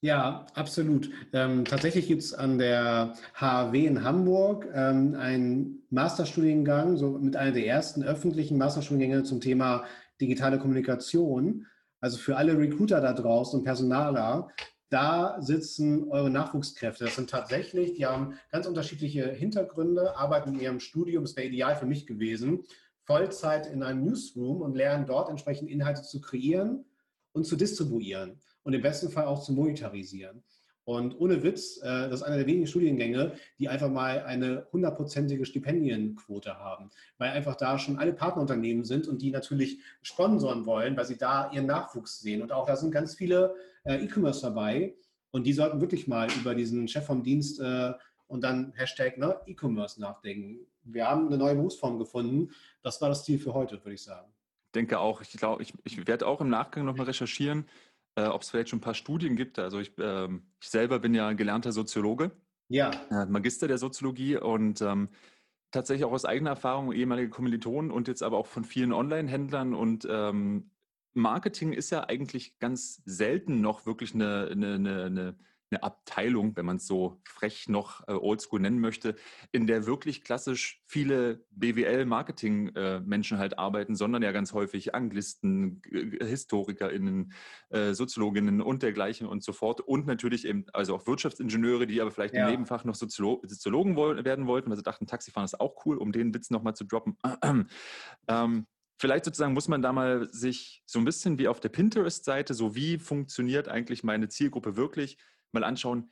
Ja, absolut. Ähm, tatsächlich gibt es an der HW in Hamburg ähm, einen Masterstudiengang, so mit einer der ersten öffentlichen Masterstudiengänge zum Thema digitale Kommunikation. Also für alle Recruiter da draußen und Personaler, da sitzen eure Nachwuchskräfte. Das sind tatsächlich, die haben ganz unterschiedliche Hintergründe, arbeiten in ihrem Studium, das wäre ideal für mich gewesen, Vollzeit in einem Newsroom und lernen dort entsprechend Inhalte zu kreieren und zu distribuieren und im besten Fall auch zu monetarisieren. Und ohne Witz, äh, das ist einer der wenigen Studiengänge, die einfach mal eine hundertprozentige Stipendienquote haben, weil einfach da schon alle Partnerunternehmen sind und die natürlich sponsoren wollen, weil sie da ihren Nachwuchs sehen. Und auch da sind ganz viele äh, E-Commerce dabei und die sollten wirklich mal über diesen Chef vom Dienst äh, und dann Hashtag ne, E-Commerce nachdenken. Wir haben eine neue Berufsform gefunden. Das war das Ziel für heute, würde ich sagen. Ich denke auch, ich glaube, ich, ich werde auch im Nachgang nochmal recherchieren, äh, ob es vielleicht schon ein paar Studien gibt. Also ich, äh, ich selber bin ja gelernter Soziologe, ja. Äh, Magister der Soziologie und ähm, tatsächlich auch aus eigener Erfahrung ehemalige Kommilitonen und jetzt aber auch von vielen Online-Händlern und ähm, Marketing ist ja eigentlich ganz selten noch wirklich eine, eine, eine, eine Abteilung, wenn man es so frech noch äh, oldschool nennen möchte, in der wirklich klassisch viele BWL-Marketing-Menschen äh, halt arbeiten, sondern ja ganz häufig Anglisten, HistorikerInnen, äh, Soziologinnen und dergleichen und so fort. Und natürlich eben also auch Wirtschaftsingenieure, die aber vielleicht ja. im Nebenfach noch Soziolo Soziologen werden wollten, weil sie dachten, Taxifahren ist auch cool, um den Witz nochmal zu droppen. [clears throat] ähm, vielleicht sozusagen muss man da mal sich so ein bisschen wie auf der Pinterest-Seite, so wie funktioniert eigentlich meine Zielgruppe wirklich, mal anschauen,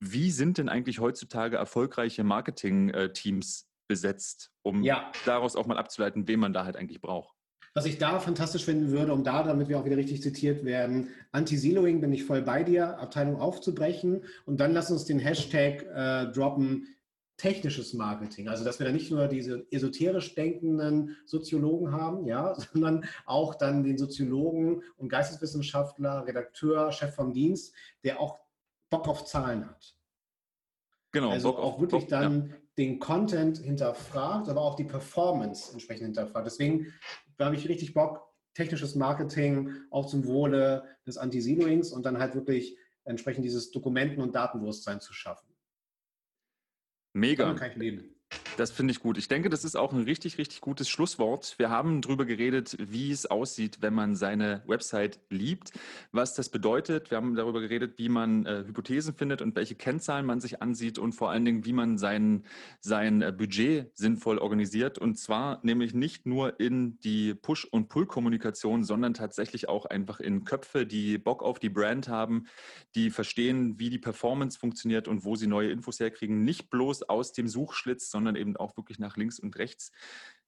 wie sind denn eigentlich heutzutage erfolgreiche Marketing-Teams besetzt, um ja. daraus auch mal abzuleiten, wen man da halt eigentlich braucht. Was ich da fantastisch finden würde, um da, damit wir auch wieder richtig zitiert werden, Anti-Siloing bin ich voll bei dir, Abteilung aufzubrechen und dann lass uns den Hashtag äh, droppen, technisches Marketing. Also dass wir da nicht nur diese esoterisch denkenden Soziologen haben, ja, [laughs] sondern auch dann den Soziologen und Geisteswissenschaftler, Redakteur, Chef vom Dienst, der auch Bock auf Zahlen hat. Genau. Also Bock auch wirklich Bock, dann ja. den Content hinterfragt, aber auch die Performance entsprechend hinterfragt. Deswegen habe ich richtig Bock, technisches Marketing auch zum Wohle des Anti-Siloings und dann halt wirklich entsprechend dieses Dokumenten- und Datenbewusstsein zu schaffen. Mega. Damit kann ich leben. Das finde ich gut. Ich denke, das ist auch ein richtig, richtig gutes Schlusswort. Wir haben darüber geredet, wie es aussieht, wenn man seine Website liebt, was das bedeutet. Wir haben darüber geredet, wie man äh, Hypothesen findet und welche Kennzahlen man sich ansieht und vor allen Dingen, wie man sein, sein äh, Budget sinnvoll organisiert. Und zwar nämlich nicht nur in die Push- und Pull-Kommunikation, sondern tatsächlich auch einfach in Köpfe, die Bock auf die Brand haben, die verstehen, wie die Performance funktioniert und wo sie neue Infos herkriegen. Nicht bloß aus dem Suchschlitz, sondern eben auch wirklich nach links und rechts.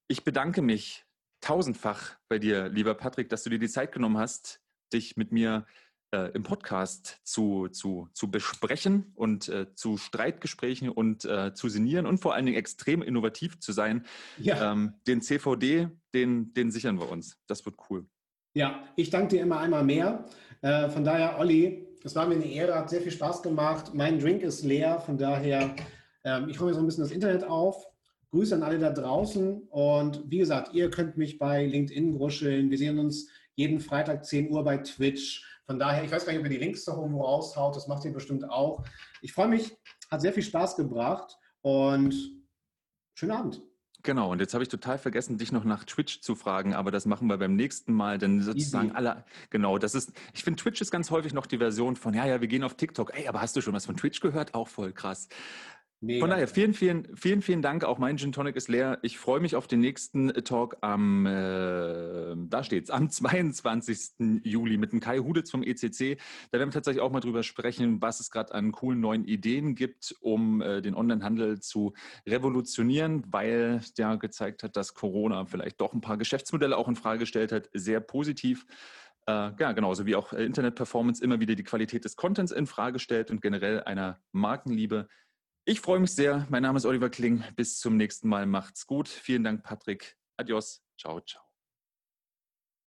Ich bedanke mich tausendfach bei dir, lieber Patrick, dass du dir die Zeit genommen hast, dich mit mir äh, im Podcast zu, zu, zu besprechen und äh, zu Streitgesprächen und äh, zu sinnieren und vor allen Dingen extrem innovativ zu sein. Ja. Ähm, den CVD, den, den sichern wir uns. Das wird cool. Ja, ich danke dir immer einmal mehr. Äh, von daher, Olli, es war mir eine Ehre, hat sehr viel Spaß gemacht. Mein Drink ist leer, von daher ähm, ich räume so ein bisschen das Internet auf. Grüße an alle da draußen. Und wie gesagt, ihr könnt mich bei LinkedIn gruscheln. Wir sehen uns jeden Freitag 10 Uhr bei Twitch. Von daher, ich weiß gar nicht, ob ihr die Links noch irgendwo raushaut. Das macht ihr bestimmt auch. Ich freue mich, hat sehr viel Spaß gebracht und schönen Abend. Genau, und jetzt habe ich total vergessen, dich noch nach Twitch zu fragen, aber das machen wir beim nächsten Mal, denn sozusagen Easy. alle, genau, das ist, ich finde, Twitch ist ganz häufig noch die Version von, ja, ja, wir gehen auf TikTok, ey, aber hast du schon was von Twitch gehört? Auch voll krass. Mega. Von daher, vielen, vielen, vielen, vielen Dank. Auch mein Gin Tonic ist leer. Ich freue mich auf den nächsten Talk am, äh, da steht's, am [laughs] 22. Juli mit dem Kai Huditz vom ECC. Da werden wir tatsächlich auch mal drüber sprechen, was es gerade an coolen neuen Ideen gibt, um äh, den Onlinehandel zu revolutionieren, weil der gezeigt hat, dass Corona vielleicht doch ein paar Geschäftsmodelle auch in Frage gestellt hat. Sehr positiv. Äh, ja, genauso wie auch Internet-Performance immer wieder die Qualität des Contents in Frage stellt und generell einer Markenliebe ich freue mich sehr. Mein Name ist Oliver Kling. Bis zum nächsten Mal. Macht's gut. Vielen Dank, Patrick. Adios. Ciao, ciao.